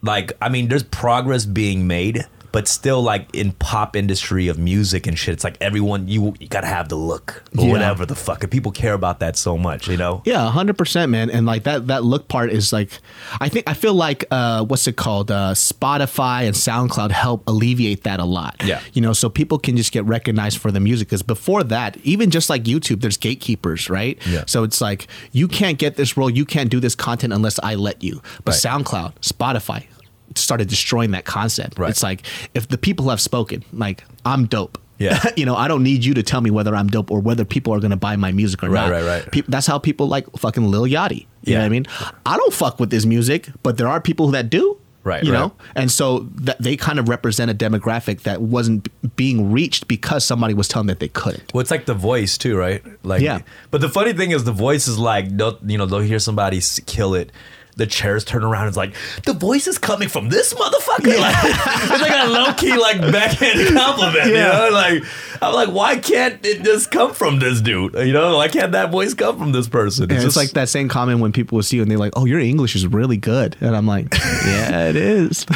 like I mean, there's progress being made. But still, like in pop industry of music and shit, it's like everyone you, you gotta have the look or Yeah. whatever the fuck, and people care about that so much, you know? Yeah, hundred percent, man. And like that that look part is like, I think I feel like uh, what's it called? Uh, Spotify and SoundCloud help alleviate that a lot. Yeah. you know, so people can just get recognized for the music. Because before that, even just like YouTube, there's gatekeepers, right? Yeah. So it's like you can't get this role, you can't do this content unless I let you. But Right. SoundCloud, Spotify started destroying that concept. Right. It's like if the people have spoken, like I'm dope. Yeah. you know, I don't need you to tell me whether I'm dope or whether people are going to buy my music or Right, not. right, right. Peop- that's how people like fucking Lil Yachty. You Yeah. know what I mean? I don't fuck with this music, but there are people that do. Right, You right. know? And so that they kind of represent a demographic that wasn't b- being reached because somebody was telling them that they couldn't. Well, it's like the voice too, right? Like, Yeah. But the funny thing is, the voice is like, they'll, you know, they'll hear somebody kill it. The chairs turn around. and It's like the voice is coming from this motherfucker. Like, it's like a low key, like backhand compliment. Yeah. You know, like I'm like, why can't it just come from this dude? You know, why can't that voice come from this person? And it's just- like that same comment when people will see you and they're like, "Oh, your English is really good," and I'm like, "Yeah, it is."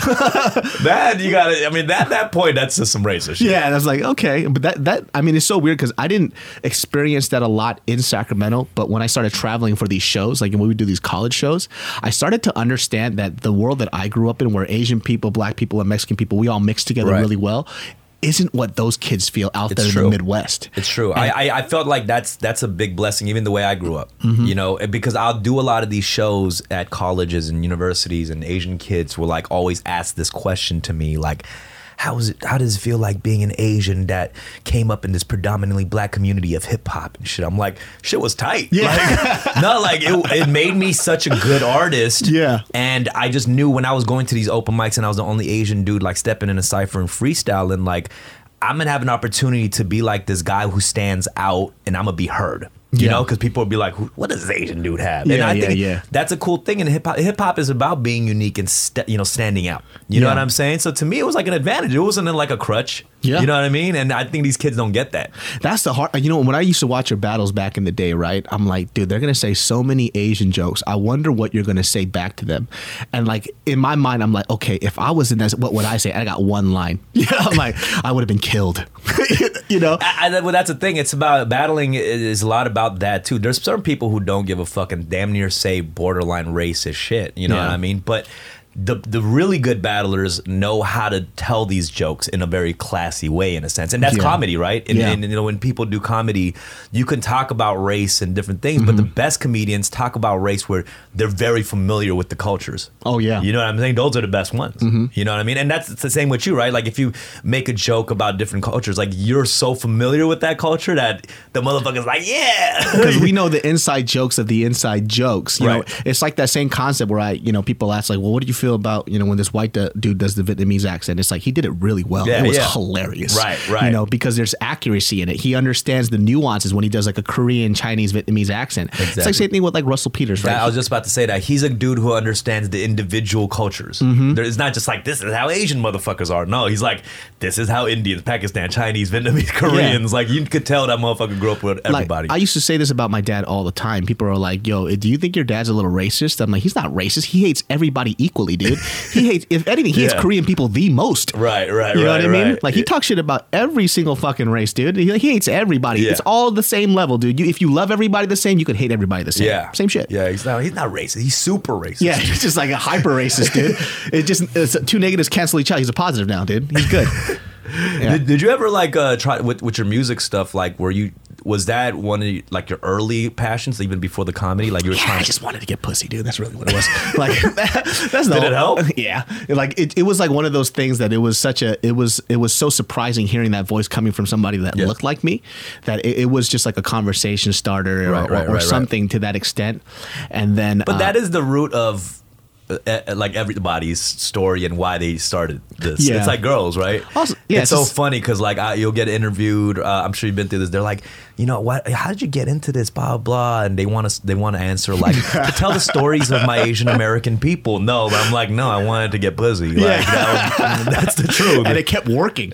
that. You got to I mean, that that point, that's just some racist shit. Yeah, and I was like, okay, but that that I mean, it's so weird because I didn't experience that a lot in Sacramento. But when I started traveling for these shows, like when we would do these college shows, I started to understand that the world that I grew up in, where Asian people, Black people, and Mexican people, we all mix together Right. really well, isn't what those kids feel out It's there in the Midwest. It's true. I, I I felt like that's that's a big blessing, even the way I grew up. Mm-hmm. You know, because I'll do a lot of these shows at colleges and universities, and Asian kids will like always ask this question to me, like. How is it? How does it feel like being an Asian that came up in this predominantly black community of hip hop and shit? I'm like, shit was tight. Yeah. Like, no, like it, it made me such a good artist. Yeah. And I just knew when I was going to these open mics and I was the only Asian dude like stepping in a cipher and freestyling, like I'm gonna have an opportunity to be like this guy who stands out and I'm gonna be heard. You Yeah. know, because people would be like, "What does this Asian dude have?" and Yeah, I yeah, think yeah. that's a cool thing. And hip hop, hip hop is about being unique and st- you know standing out. You know what I'm saying? So to me, it was like an advantage. It wasn't like a crutch. Yeah. you know what I mean. And I think these kids don't get that. That's the hard. You know, when I used to watch your battles back in the day, right? I'm like, dude, they're gonna say so many Asian jokes. I wonder what you're gonna say back to them. And like in my mind, I'm like, okay, if I was in that, what would I say? I got one line. Yeah, I'm like, I would have been killed. you know? I, I, well, that's the thing. It's about battling. Is a lot about that too. There's certain people who don't give a fuck and damn near say borderline racist shit. You know Yeah. what I mean? But the the really good battlers know how to tell these jokes in a very classy way, in a sense, and that's Yeah. comedy, right? And, Yeah. and you know, when people do comedy, you can talk about race and different things, but the Mm-hmm. best comedians talk about race where they're very familiar with the cultures. Oh, yeah. Mm-hmm. you know what I'm saying? Those are the best ones. You know what I mean? And that's the same with you, right? Like if you make a joke about different cultures, like you're so familiar with that culture that the motherfucker's like, yeah. because we know the inside jokes of the inside jokes. You know, Right. it's like that same concept where I, you know, people ask like, "Well, what do you feel about you know when this white dude does the Vietnamese accent?" It's like he did it really well. Yeah, it was yeah. hilarious. Right, right. You know, because there's accuracy in it. He understands the nuances when he does like a Korean, Chinese, Vietnamese accent. It's Exactly. like same thing with like Russell Peters, right? I was just about to say that he's a dude who understands the individual cultures. Mm-hmm. There- It's not just like this is how Asian motherfuckers are. No, he's like this is how Indians, Pakistan, Chinese, Vietnamese, Koreans. Like you could tell that motherfucker grew up with everybody. Like, I used to say this about my dad all the time. People are like, "Yo, do you think your dad's a little racist?" I'm like, "He's not racist. He hates everybody equally, dude. he hates, if anything, he hates Korean people the most." right, right, right. You know right, what I mean? right. Like he talks shit about every single fucking race, dude. He, he hates everybody. Yeah. It's all the same level, dude. You, if you love everybody the same, you could hate everybody the same. yeah, same shit. Yeah, he's not. He's not racist. He's super racist. Yeah, he's just like a hyper racist, dude. It just it's, two negatives cancel each other. He's a positive now, dude. He's good. Yeah. Did, did you ever like uh, try with with your music stuff? Like, were you was that one of your, like your early passions, even before the comedy? Like you were Yeah, trying I just wanted to get pussy, dude. That's really what it was. Like that's the Did it help? Yeah, like it, it was like one of those things that it was such a it was it was so surprising hearing that voice coming from somebody that looked like me that it, it was just like a conversation starter or, Right, right, or, or right, right. something to that extent. And then, But uh, that is the root of uh, like everybody's story and why they started this. Yeah. It's like girls, right? Also- yeah, it's it's so just- funny because like I, you'll get interviewed. Uh, I'm sure you've been through this. They're like, you know, what? How did you get into this? Blah blah. And they want to they want to answer like to tell the stories of my Asian American people. No, but I'm like, no, I wanted to get pussy. Like, Yeah. that was- that's the truth. and it kept working.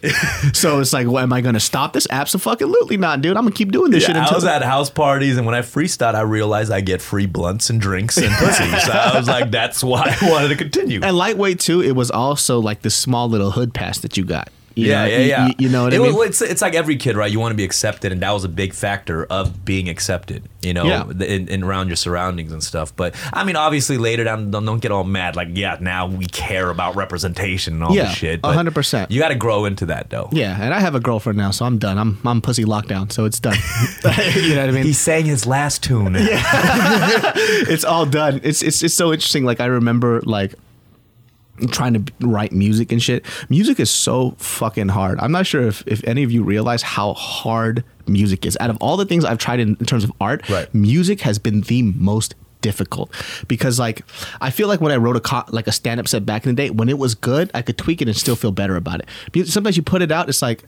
so it's like, well, am I going to stop this? Absolutely not, dude. I'm gonna keep doing this shit Yeah, I until was at house parties, and when I freestyled, I realized I get free blunts and drinks and pussy. so I was like, that's why I wanted to continue. And lightweight too, it was also like this small little hood pass that you got. You yeah, know, yeah, yeah. You, you know what it I mean? was- it's, it's like every kid, right? You want to be accepted, and that was a big factor of being accepted. You know, Yeah. in, in around your surroundings and stuff. But I mean, obviously, later down, don't, don't get all mad. Like, yeah, now we care about representation and all Yeah, this shit. a hundred percent. You got to grow into that, though. yeah, and I have a girlfriend now, so I'm done. I'm I'm pussy lockdown, so it's done. you know what I mean? He sang his last tune. Yeah. it's all done. It's it's it's so interesting. Like I remember like trying to write music and shit. Music is so fucking hard. I'm not sure if, if any of you realize how hard music is. Out of all the things I've tried in, in terms of art, Right. music has been the most difficult because like I feel like when I wrote a co- like a stand up set back in the day when it was good I could tweak it and still feel better about it. Because sometimes you put it out it's like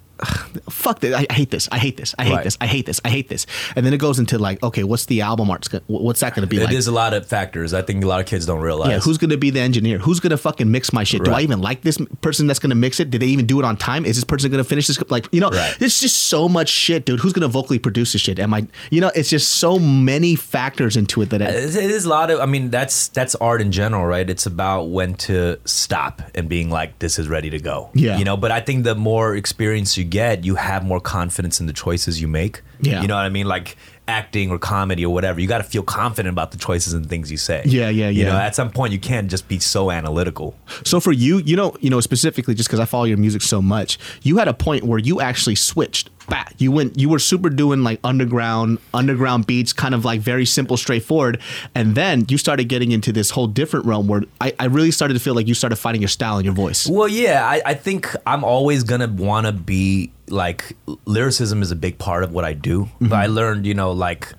fuck this I, hate this I hate this I hate Right. this I hate this I hate this and then it goes into like okay what's the album art's gonna, what's that going to be It like is a lot of factors. I think a lot of kids don't realize. yeah, who's gonna be the engineer? Who's gonna fucking mix my shit? Do I even like this person that's gonna mix it? Did they even do it on time? Is this person gonna finish this? Like, you know, Right. it's just so much shit, dude. Who's gonna vocally produce this shit? Am I, you know, it's just so many factors into it that It it is a lot of. I mean, that's that's art in general, right? It's about when to stop and being like, "This is ready to go." Yeah. you know. But I think the more experience you get, you have more confidence in the choices you make. Yeah. you know what I mean. Like acting or comedy or whatever, you got to feel confident about the choices and things you say. Yeah, yeah, yeah. You know, at some point, you can't just be so analytical. So for you, you know, you know specifically just because I follow your music so much, you had a point where you actually switched You went, you were super doing like underground, underground beats, kind of like very simple, straightforward, and then you started getting into this whole different realm where I, I really started to feel like you started finding your style and your voice. Well, yeah, I, I think I'm always gonna want to be like lyricism is a big part of what I do. But mm-hmm. I learned, you know, like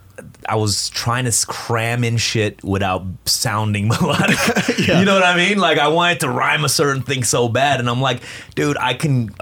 I was trying to cram in shit without sounding melodic. You know what I mean? Like I wanted to rhyme a certain thing so bad, and I'm like, dude, I can.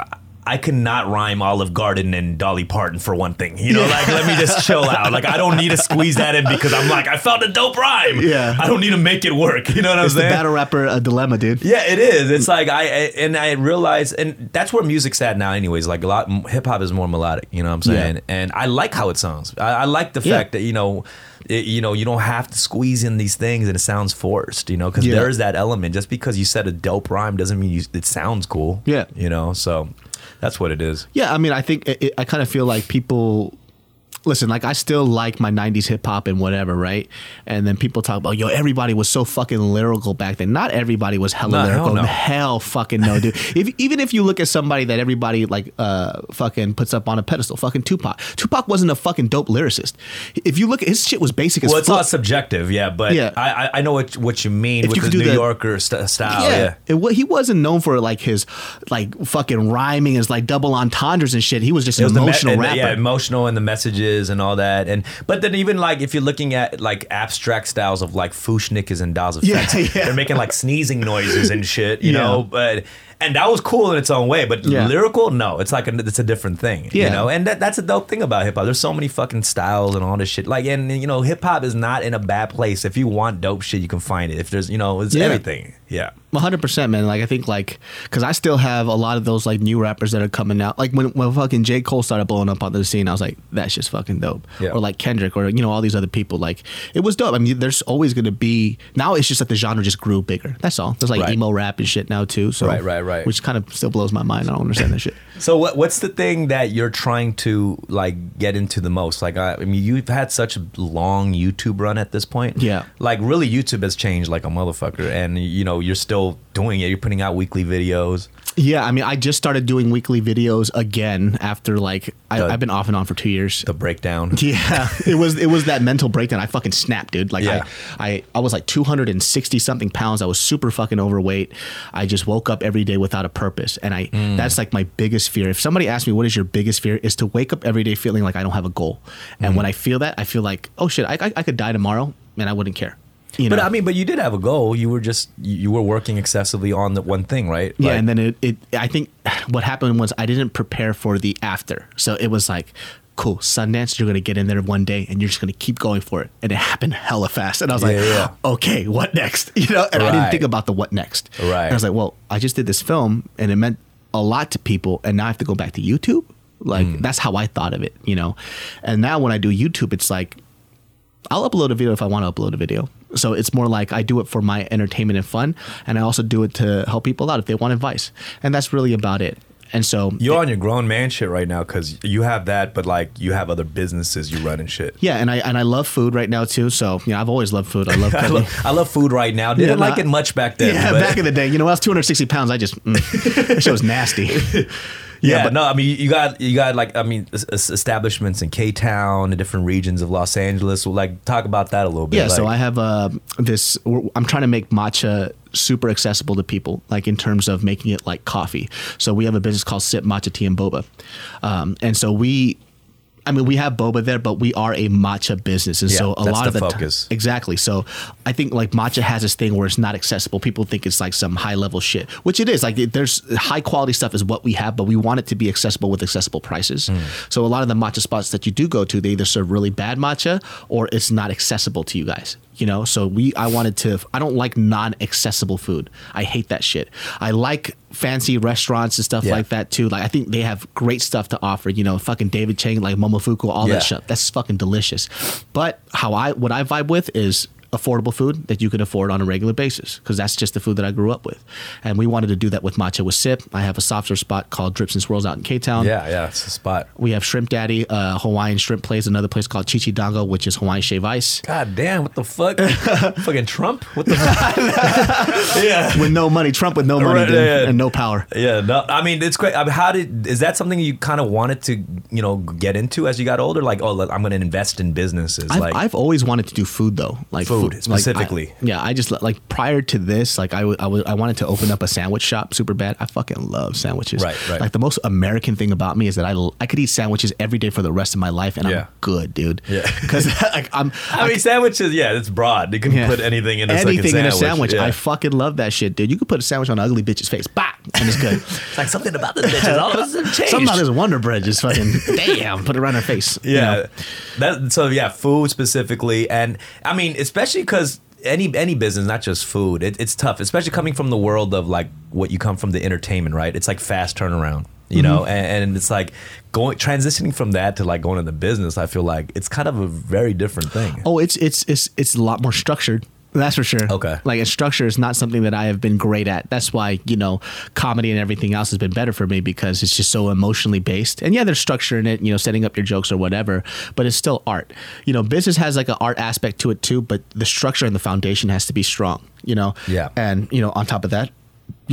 I cannot rhyme Olive Garden and Dolly Parton for one thing. You know, like let me just chill out. Like I don't need to squeeze that in because I'm like I found a dope rhyme. Yeah. I don't need to make it work. You know what I'm saying? It's the battle rapper uh, dilemma, dude. Yeah, it is. It's like I, I and I realize, and that's where music's at now. Anyways, like a lot, hip hop is more melodic. You know what I'm saying? Yeah. And I like how it sounds. I, I like the Yeah. fact that you know, it, you know, you don't have to squeeze in these things and it sounds forced. You know, because Yeah. there is that element. Just because you said a dope rhyme doesn't mean you, it sounds cool. Yeah. you know. So that's what it is. Yeah, I mean, I think it, it, I kind of feel like people listen, like I still like my '90s hip hop and whatever, right? And then people talk about, yo, everybody was so fucking lyrical back then. Not everybody was hella No, hell lyrical. no. Hell, fucking no, dude. if even if you look at somebody that everybody like, uh, fucking puts up on a pedestal, fucking Tupac. Tupac wasn't a fucking dope lyricist. If you look at his shit was basic as Well, it's fuck. all subjective, yeah. But Yeah. I, I I know what what you mean If with you the New the- Yorker st- style. Yeah. It, wa- he wasn't known for like his like fucking rhyming as like double entendres and shit. He was just It an was the me- emotional and the- rapper. yeah, emotional and the messages and all that. And but then even like if you're looking at like abstract styles of like Fu-Schnickens and Daz Yeah, yeah. they're making like sneezing noises and shit, you Yeah. know. But and that was cool in its own way. But Yeah. lyrical, no, it's like a, it's a different thing, you know. And that, that's a dope thing about hip hop. There's so many fucking styles and all this shit. Like and you know, hip hop is not in a bad place. If you want dope shit, you can find it. If there's you know, it's Yeah. everything. Yeah. One hundred percent, man. Like I think, like, because I still have a lot of those like new rappers that are coming out. Like when when fucking J Cole started blowing up on the scene, I was like, that's just fucking dope. Yeah. Or like Kendrick, or you know all these other people. Like it was dope. I mean, there's always gonna be. Now it's just that the genre just grew bigger. That's all. There's like Right. emo rap and shit now too. So Right, right, right. Which kind of still blows my mind. I don't understand that shit. So what what's the thing that you're trying to like get into the most? Like I, I mean, you've had such a long YouTube run at this point. Yeah. Like really, YouTube has changed like a motherfucker, and you know you're still doing it. You're putting out weekly videos. Yeah, I mean, I just started doing weekly videos again after like I, The- I've been off and on for two years. The breakdown. Yeah, it was it was that mental breakdown. I fucking snapped, dude. Like Yeah. I, I I was like 260 something pounds. I was super fucking overweight. I just woke up every day without a purpose, and I Mm. that's like my biggest fear. If somebody asks me what is your biggest fear, is to wake up every day feeling like I don't have a goal. And Mm. when I feel that, I feel like oh shit, I I, I could die tomorrow, and I wouldn't care. You know? But I mean, but you did have a goal. You were just you were working excessively on the one thing, right? Yeah, Like- and then it, it I think what happened was I didn't prepare for the after. So it was like, cool, Sundance, you're gonna get in there one day and you're just gonna keep going for it. And it happened hella fast. And I was like, Yeah, yeah. okay, what next? You know, and I didn't think about the what next. Right. And I was like, well, I just did this film and it meant a lot to people and now I have to go back to YouTube. Like Hmm. that's how I thought of it, you know. And now when I do YouTube, it's like I'll upload a video if I want to upload a video. So it's more like I do it for my entertainment and fun, and I also do it to help people out if they want advice, and that's really about it. And so You're on your grown man shit right now because you have that, but like you have other businesses you run and shit. yeah, and I and I love food right now too. So you know, I've always loved food. I love I love, I love food right now. Didn't Yeah, like nah. it much back then. yeah, but- back in the day, you know, I was 260 pounds. I just mm, that shit was nasty. Yeah, but- no, I mean you got you got like I mean es- es- establishments in K Town, the different regions of Los Angeles. Well, like talk about that a little bit. Yeah, so I have uh, this. I'm trying to make matcha super accessible to people, like in terms of making it like coffee. So we have a business called Sip Matcha Tea and Boba, um, and so we. I mean, we have boba there, but we are a matcha business, and Yeah, so a lot of the focus. exactly. So I think like matcha has this thing where it's not accessible. People think it's like some high level shit, which it is. Like there's high quality stuff is what we have, but we want it to be accessible with accessible prices. Hmm. So a lot of the matcha spots that you do go to, they either serve really bad matcha or it's not accessible to you guys. You know, so we I wanted to. I don't like non-accessible food. I hate that shit. I like fancy restaurants and stuff Yeah. like that too. Like I think they have great stuff to offer. You know, fucking David Chang, like Momofuku, all Yeah. that shit. That's fucking delicious. But how I what I vibe with is affordable food that you can afford on a regular basis because that's just the food that I grew up with. And we wanted to do that with matcha with Sip. I have a softer spot called Drips and Swirls out in K Town. yeah, yeah, it's a spot. We have Shrimp Daddy, uh, Hawaiian shrimp place, another place called Chichi Dango, which is Hawaiian shave ice. God damn, what the fuck? Fucking Trump? What the fuck? yeah. With no money, Trump with no money Right, yeah, yeah. and no power. Yeah, no, I mean it's great. I mean, how did is that something you kind of wanted to you know get into as you got older? Like, oh, look, I'm going to invest in businesses. I've, like, I've always wanted to do food though, like Food, like, specifically. I- yeah, I just like prior to this, like I w- I w- I wanted to open up a sandwich shop super bad. I fucking love sandwiches. Right, right. Like the most American thing about me is that I l- I could eat sandwiches every day for the rest of my life, and Yeah. I'm good, dude. Yeah. because like I'm. I mean, sandwiches. Yeah, it's broad. You can Yeah. put anything in a anything in a sandwich. Yeah. I fucking love that shit, dude. You could put a sandwich on an ugly bitch's face, bah, and it's good. it's like something about the bitches. All of a sudden changed. Something about this Wonder Bread just fucking damn, put it around her face. you Yeah, know? that so yeah, food specifically, and I mean especially because any any business, not just food, it, it's tough, especially coming from the world of like what you come from the entertainment, right? It's like fast turnaround, you know, Mm-hmm. and, and it's like going transitioning from that to like going into business. I feel like it's kind of a very different thing. Oh, it's it's it's it's a lot more structured. That's for sure. Okay. Like, and structure is not something that I have been great at. That's why, you know, comedy and everything else has been better for me because it's just so emotionally based. And yeah, there's structure in it, you know, setting up your jokes or whatever, but it's still art. You know, business has like an art aspect to it too, but the structure and the foundation has to be strong, you know? Yeah. And, you know, on top of that,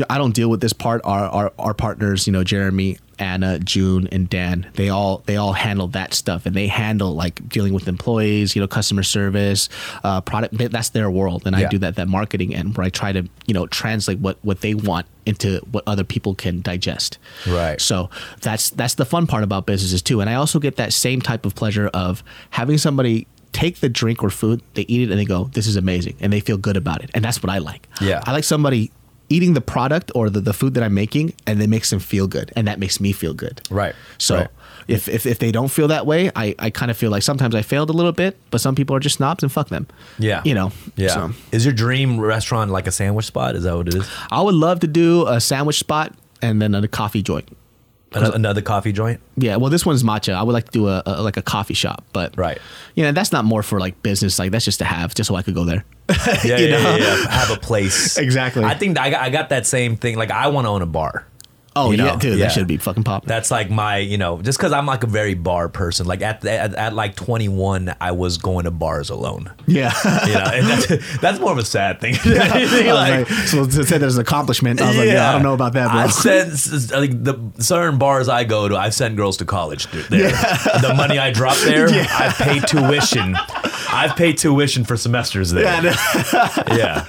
I don't deal with this part. Our, our our partners, you know, Jeremy, Anna, June, and Dan, they all they all handle that stuff, and they handle like dealing with employees, you know, customer service, uh, product. That's their world, and I do that that marketing end where I try to you know translate what what they want into what other people can digest. Right. So that's that's the fun part about businesses too, and I also get that same type of pleasure of having somebody take the drink or food, they eat it, and they go, "This is amazing," and they feel good about it, and that's what I like. Yeah. I like somebody eating the product or the, the food that I'm making and it makes them feel good and that makes me feel good. Right. So Right. if, if if they don't feel that way, I, I kind of feel like sometimes I failed a little bit, but some people are just snobs and fuck them. Yeah. You know. Yeah. So Is your dream restaurant like a sandwich spot? Is that what it is? I would love to do a sandwich spot and then a coffee joint. An- Another coffee joint? Yeah, well, this one's matcha. I would like to do a, a like a coffee shop, but Right. You know, that's not more for like business. Like that's just to have, just so I could go there. Yeah, You yeah, know? yeah, yeah. Have a place. Exactly. I think I got, I got that same thing. Like I want to own a bar. Oh You yeah, know, dude, yeah. that should be fucking popping. That's like my, you know, just because I'm like a very bar person. Like at, at at like 21, I was going to bars alone. yeah. You know, and that's that's more of a sad thing. I Like, like, so to say that as an accomplishment, I was like, yeah, I don't know about that, bro. I've sent like the certain bars I go to. I've sent girls to college. There, the money I drop there, Yeah. I've paid tuition. I've paid tuition for semesters there. Yeah, Yeah,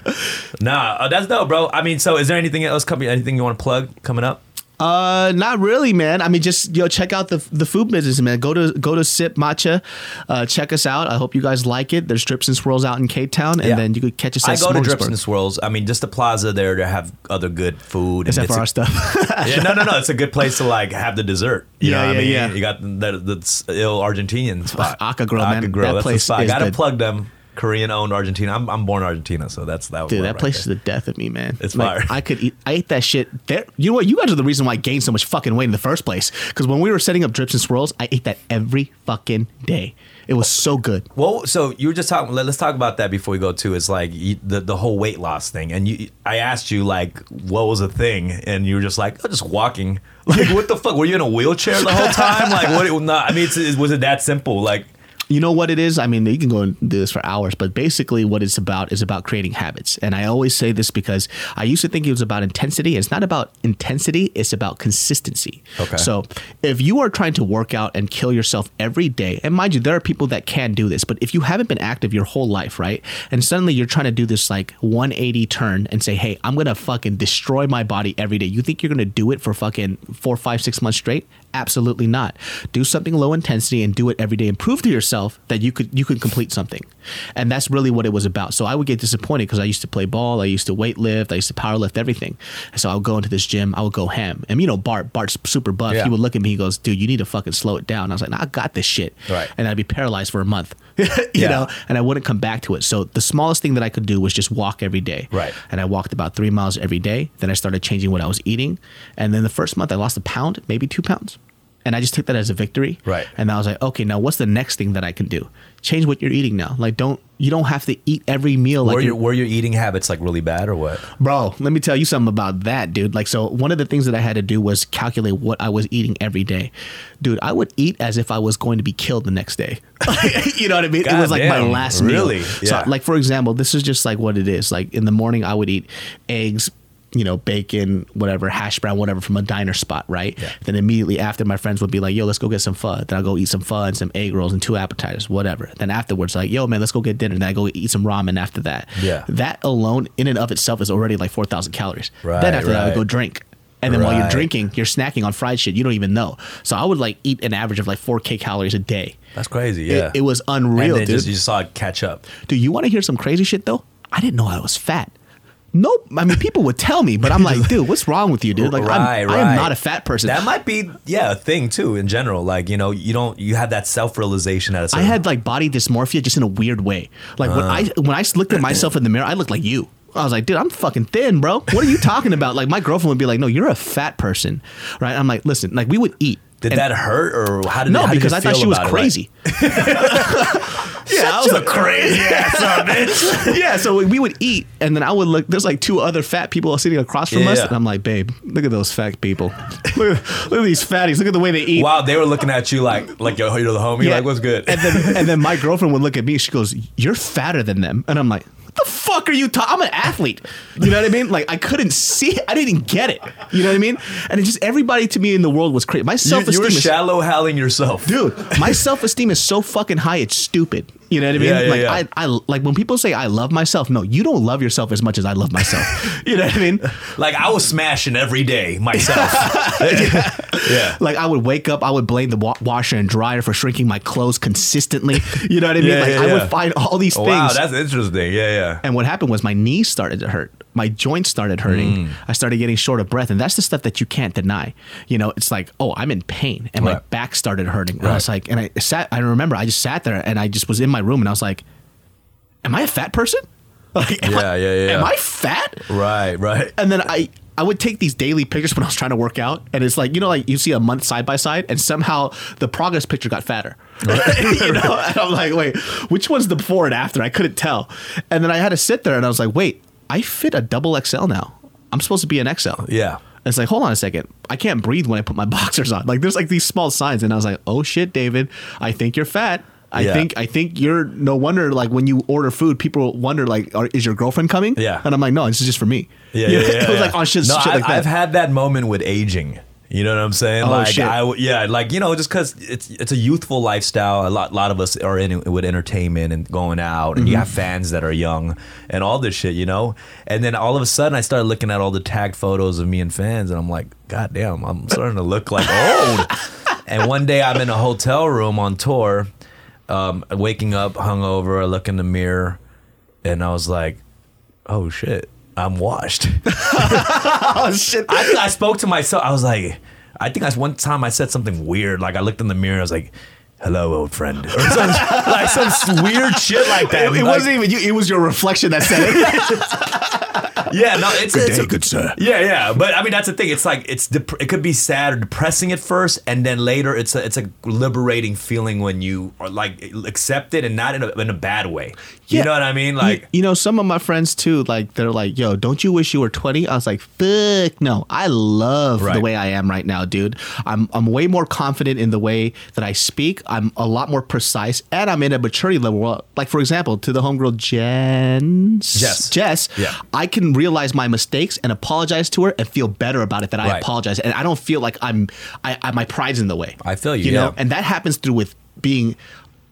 Nah, uh, that's dope, bro. I mean, so is there anything else coming? Anything you want to plug coming up? Uh, not really, man. I mean, just yo, check out the the food business, man. Go to go to Sip Matcha, uh, check us out. I hope you guys like it. There's Drips and Swirls out in K Town, and Yeah. then you could catch us I go to Drips and Swirls. I mean, just the plaza there to have other good food. Except and for our it's stuff. yeah, no, no, no. It's a good place to like have the dessert. You Yeah, know what yeah, I mean? yeah. You got the, the, the ill Argentinian spot. Aka Grill, man. Grill. That that's place the spot. I gotta good. plug them. Korean owned Argentina. I'm, I'm born in Argentina, so that's that. Dude, that right place is the death of me, man. It's like, fire. I could eat. I ate that shit. There, you know what? You guys are the reason why I gained so much fucking weight in the first place. Because when we were setting up drips and swirls, I ate that every fucking day. It was so good. Well, so you were just talking. Let, us talk about that before we go to. It's like you, the the whole weight loss thing, and you. I asked you like, what was a thing, and you were just like, oh, just walking. Like, what the fuck? Were you in a wheelchair the whole time? Like, what? It, not, I mean, it's, it, was it that simple? Like, You know what it is? I mean, you can go and do this for hours, but basically, what it's about is about creating habits. And I always say this because I used to think it was about intensity. It's not about intensity, it's about consistency. Okay. So if you are trying to work out and kill yourself every day, and mind you, there are people that can do this, but if you haven't been active your whole life, right? And suddenly you're trying to do this like 180 turn and say, hey, I'm going to fucking destroy my body every day. You think you're going to do it for fucking four, five, six months straight? Absolutely not. Do something low intensity and do it every day and prove to yourself that you could you could complete something. And that's really what it was about. So I would get disappointed because I used to play ball, I used to weight lift, I used to power lift, everything. And so I would go into this gym, I would go ham. And you know, Bart, Bart's super buff. Yeah. He would look at me, he goes, dude, you need to fucking slow it down. I was like, nah, I got this shit. Right. And I'd be paralyzed for a month. you Yeah. know, and I wouldn't come back to it. So the smallest thing that I could do was just walk every day. Right. And I walked about three miles every day. Then I started changing what I was eating. And then the first month I lost a pound, maybe two pounds. And I just took that as a victory. Right. And I was like, okay, now what's the next thing that I can do? Change what you're eating now. Like, don't you don't have to eat every meal like were you're- your were your eating habits like really bad or what? Bro, let me tell you something about that, dude. Like, so one of the things that I had to do was calculate what I was eating every day. Dude, I would eat as if I was going to be killed the next day. you know what I mean? it was like my Goddamn, last really? meal. Yeah. So, like, for example, this is just like what it is. Like, in the morning, I would eat eggs, you know, bacon, whatever, hash brown, whatever from a diner spot, right? Yeah. Then immediately after, my friends would be like, yo, let's go get some pho. Then I'll go eat some pho and some egg rolls and two appetizers, whatever. Then afterwards, like, yo, man, let's go get dinner. Then I go eat some ramen after that. Yeah. That alone, in and of itself, is already like 4,000 calories. Right, then after that, I would go drink. And then while you're drinking, you're snacking on fried shit. You don't even know. So I would like eat an average of like 4K calories a day. That's crazy. It- Yeah, It, was and unreal, then dude. just, you saw it catch up. Do you want to hear some crazy shit though? I didn't know I was fat. Nope. I mean, people would tell me, but I'm like, dude, what's wrong with you, dude? Like, right, I'm, right. I am not a fat person. That might be yeah a thing too in general. Like you know you don't you have that self realization at a I certain I had like body dysmorphia just in a weird way. Like when uh. I when I looked at myself in the mirror, I looked like you. I was like, dude, I'm fucking thin, bro. What are you talking about? Like my girlfriend would be like, no, you're a fat person, right? I'm like, listen, like we would eat. Did And- that hurt or how did No, how did because I thought she was about it? Like- crazy. Yeah, I was a crazy ass bitch. yeah, so we would eat, and then I would look. There's like two other fat people sitting across from Yeah, us, yeah. and I'm like, babe, look at those fat people. look, at, look at these fatties. Look at the way they eat. Wow, they were looking at you like, like yo, you're the homie. Yeah. Like, what's good? And then and then my girlfriend would look at me. She goes, "You're fatter than them," and I'm like. What the fuck are you talking? I'm an athlete. You know what I mean? Like I couldn't see it. I didn't get it. You know what I mean? And it just everybody to me in the world was crazy. My you, self you were is shallow halling yourself, dude my self-esteem is so fucking high it's stupid you know what i mean Yeah, yeah, like yeah. I, I like when people say i love myself no you don't love yourself as much as i love myself you know what i mean Like I was smashing every day myself. yeah. like i would wake up i would blame the wa- washer and dryer for shrinking my clothes consistently you know what i mean Yeah, like yeah, i would find all these things Wow, that's interesting. Yeah, yeah. and what happened was my knees started to hurt. My joints started hurting. Mm. I started getting short of breath. And that's the stuff that you can't deny. You know, it's like, oh, I'm in pain. And my back started hurting. And I was like, and I sat, I remember I just sat there and I just was in my room and I was like, am I a fat person? Like, Yeah, I, yeah, yeah. Am I fat? Right, right. And then I, I would take these daily pictures when I was trying to work out, and it's like you know, like you see a month side by side, and somehow the progress picture got fatter. you know, and I'm like, wait, which one's the before and after? I couldn't tell. And then I had to sit there, and I was like, wait, I fit a double XL now. I'm supposed to be an XL. Yeah. And it's like, hold on a second. I can't breathe when I put my boxers on. Like, there's like these small signs, and I was like, oh shit, David, I think you're fat. I Yeah. think I think you're no wonder like when you order food, people wonder like, are, is your girlfriend coming? Yeah. And I'm like, no, this is just for me. Yeah, yeah, yeah. yeah. like oh, on shit, no, shit I, like that. I've had that moment with aging. You know what I'm saying? Oh, like shit. I, yeah, like you know, just because it's it's a youthful lifestyle. A lot, lot of us are in it with entertainment and going out, and you Mm-hmm. have fans that are young and all this shit, you know. And then all of a sudden, I started looking at all the tagged photos of me and fans, and I'm like, God damn, I'm starting to look like old. and one day, I'm in a hotel room on tour, um, waking up hungover. I look in the mirror, and I was like, Oh shit, I'm washed. oh shit. I, I spoke to myself. I was like, I think I one time I said something weird. Like I looked in the mirror. I was like, "Hello, old friend," or some, like some weird shit like that. It, it Like, wasn't even you. It was your reflection that said it. Yeah, no, it's, it's day, good sir. Yeah, yeah, but I mean that's the thing. It's like it's dep- it could be sad or depressing at first, and then later it's a it's a liberating feeling when you are like accept it and not in a in a bad way. You know what I mean? Like. you, you know, some of my friends too, like they're like, "Yo, don't you wish you were 20?" I was like, "Fuck no! I love the way I am right now, dude. I'm I'm way more confident in the way that I speak. I'm a lot more precise, and I'm in a maturity level. Like for example, to the homegirl Jen, Jess. Jess, Yeah. I can realize my mistakes and apologize to her and feel better about it that I apologize, and I don't feel like I'm I, I my pride's in the way. I feel you, you know, yeah. and that happens through with being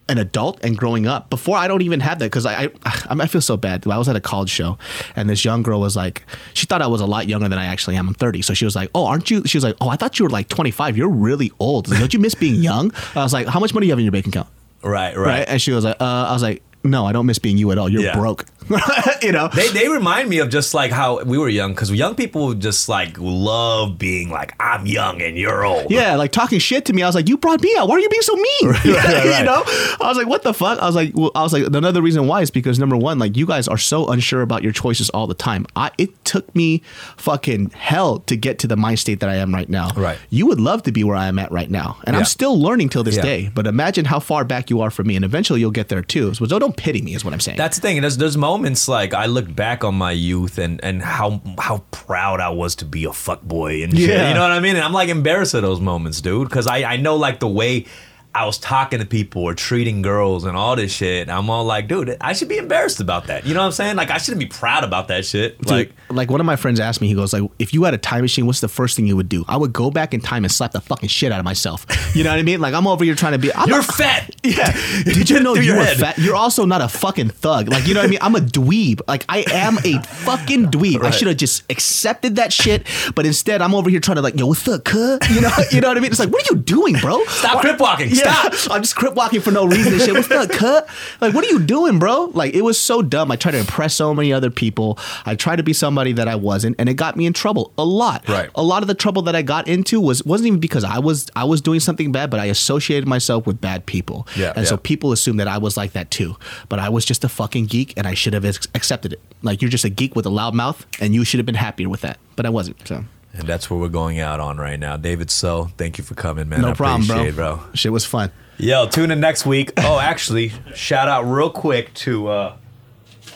an adult and growing up. Before I don't even have that because I, I I feel so bad. I was at a college show and this young girl was like, she thought I was a lot younger than I actually am. I'm 30, so she was like, "Oh, aren't you?" She was like, "Oh, I thought you were like 25. You're really old. Don't you miss being young?" I was like, "How much money do you have in your bank account?" Right, right. Right? And she was like, uh, "I was like." No, I don't miss being you at all. You're Yeah. broke. you know? They, they remind me of just like how we were young because young people just like love being like I'm young and you're old. Yeah, like talking shit to me. I was like, "You brought me out. Why are you being so mean?" right, you right. know? I was like, "What the fuck?" I was like, well, "I was like, another reason why is because number one, like you guys are so unsure about your choices all the time. I it took me fucking hell to get to the mind state that I am right now. Right. You would love to be where I am at right now, and Yeah. I'm still learning till this Yeah. day. But imagine how far back you are from me, and eventually you'll get there too. So don't pity me, is what I'm saying. That's the thing. There's there's moments like I look back on my youth and and how how proud I was to be a fuck boy and shit. Yeah. You know what I mean? And I'm like embarrassed of those moments, dude, because I I know like the way. I was talking to people or treating girls and all this shit. And I'm all like, dude, I should be embarrassed about that. You know what I'm saying? Like, I shouldn't be proud about that shit. Dude, like, like one of my friends asked me, he goes like, if you had a time machine, what's the first thing you would do? I would go back in time and slap the fucking shit out of myself. You know what I mean? Like I'm over here trying to be. I'm you're a- fat. Yeah. Did you know you your were head. fat? You're also not a fucking thug. Like you know what I mean? I'm a dweeb. Like I am a fucking dweeb. I should have just accepted that shit, but instead I'm over here trying to like, yo, what's up, cuh? You know, you know what I mean? It's like, what are you doing, bro? Stop crip walking. Yeah, Stop. I'm just crip walking for no reason and shit. What's up, cut? Like, what are you doing, bro? Like, it was so dumb. I tried to impress so many other people. I tried to be somebody that I wasn't, and it got me in trouble a lot. Right. A lot of the trouble that I got into was wasn't even because I was I was doing something bad, but I associated myself with bad people. Yeah, And so people assumed that I was like that too. But I was just a fucking geek, and I should have ex- accepted it. Like, you're just a geek with a loud mouth, and you should have been happier with that. But I wasn't. So. And that's what we're going out on right now. David So, thank you for coming, man. No I problem, bro. appreciate it, bro. Shit was fun. Yo, tune in next week. Oh, actually, shout out real quick to uh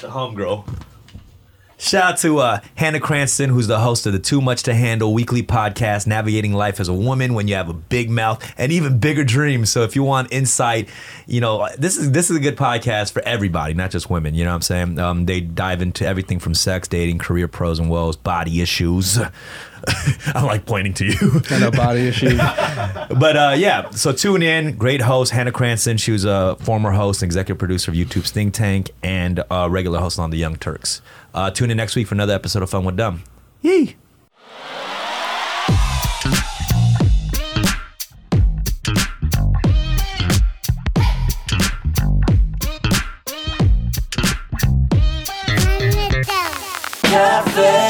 the homegirl. Shout out to uh, Hannah Cranston, who's the host of the Too Much to Handle weekly podcast, navigating life as a woman when you have a big mouth and even bigger dreams. So if you want insight, you know this is this is a good podcast for everybody, not just women. You know what I'm saying? Um, they dive into everything from sex, dating, career pros and woes, body issues. I like pointing to you. I know body issues. But uh, yeah, so tune in. Great host, Hannah Cranston. She was a former host and executive producer of YouTube's Think Tank and a regular host on The Young Turks. Uh, tune in next week for another episode of Fun with Dumb. Yee! Turn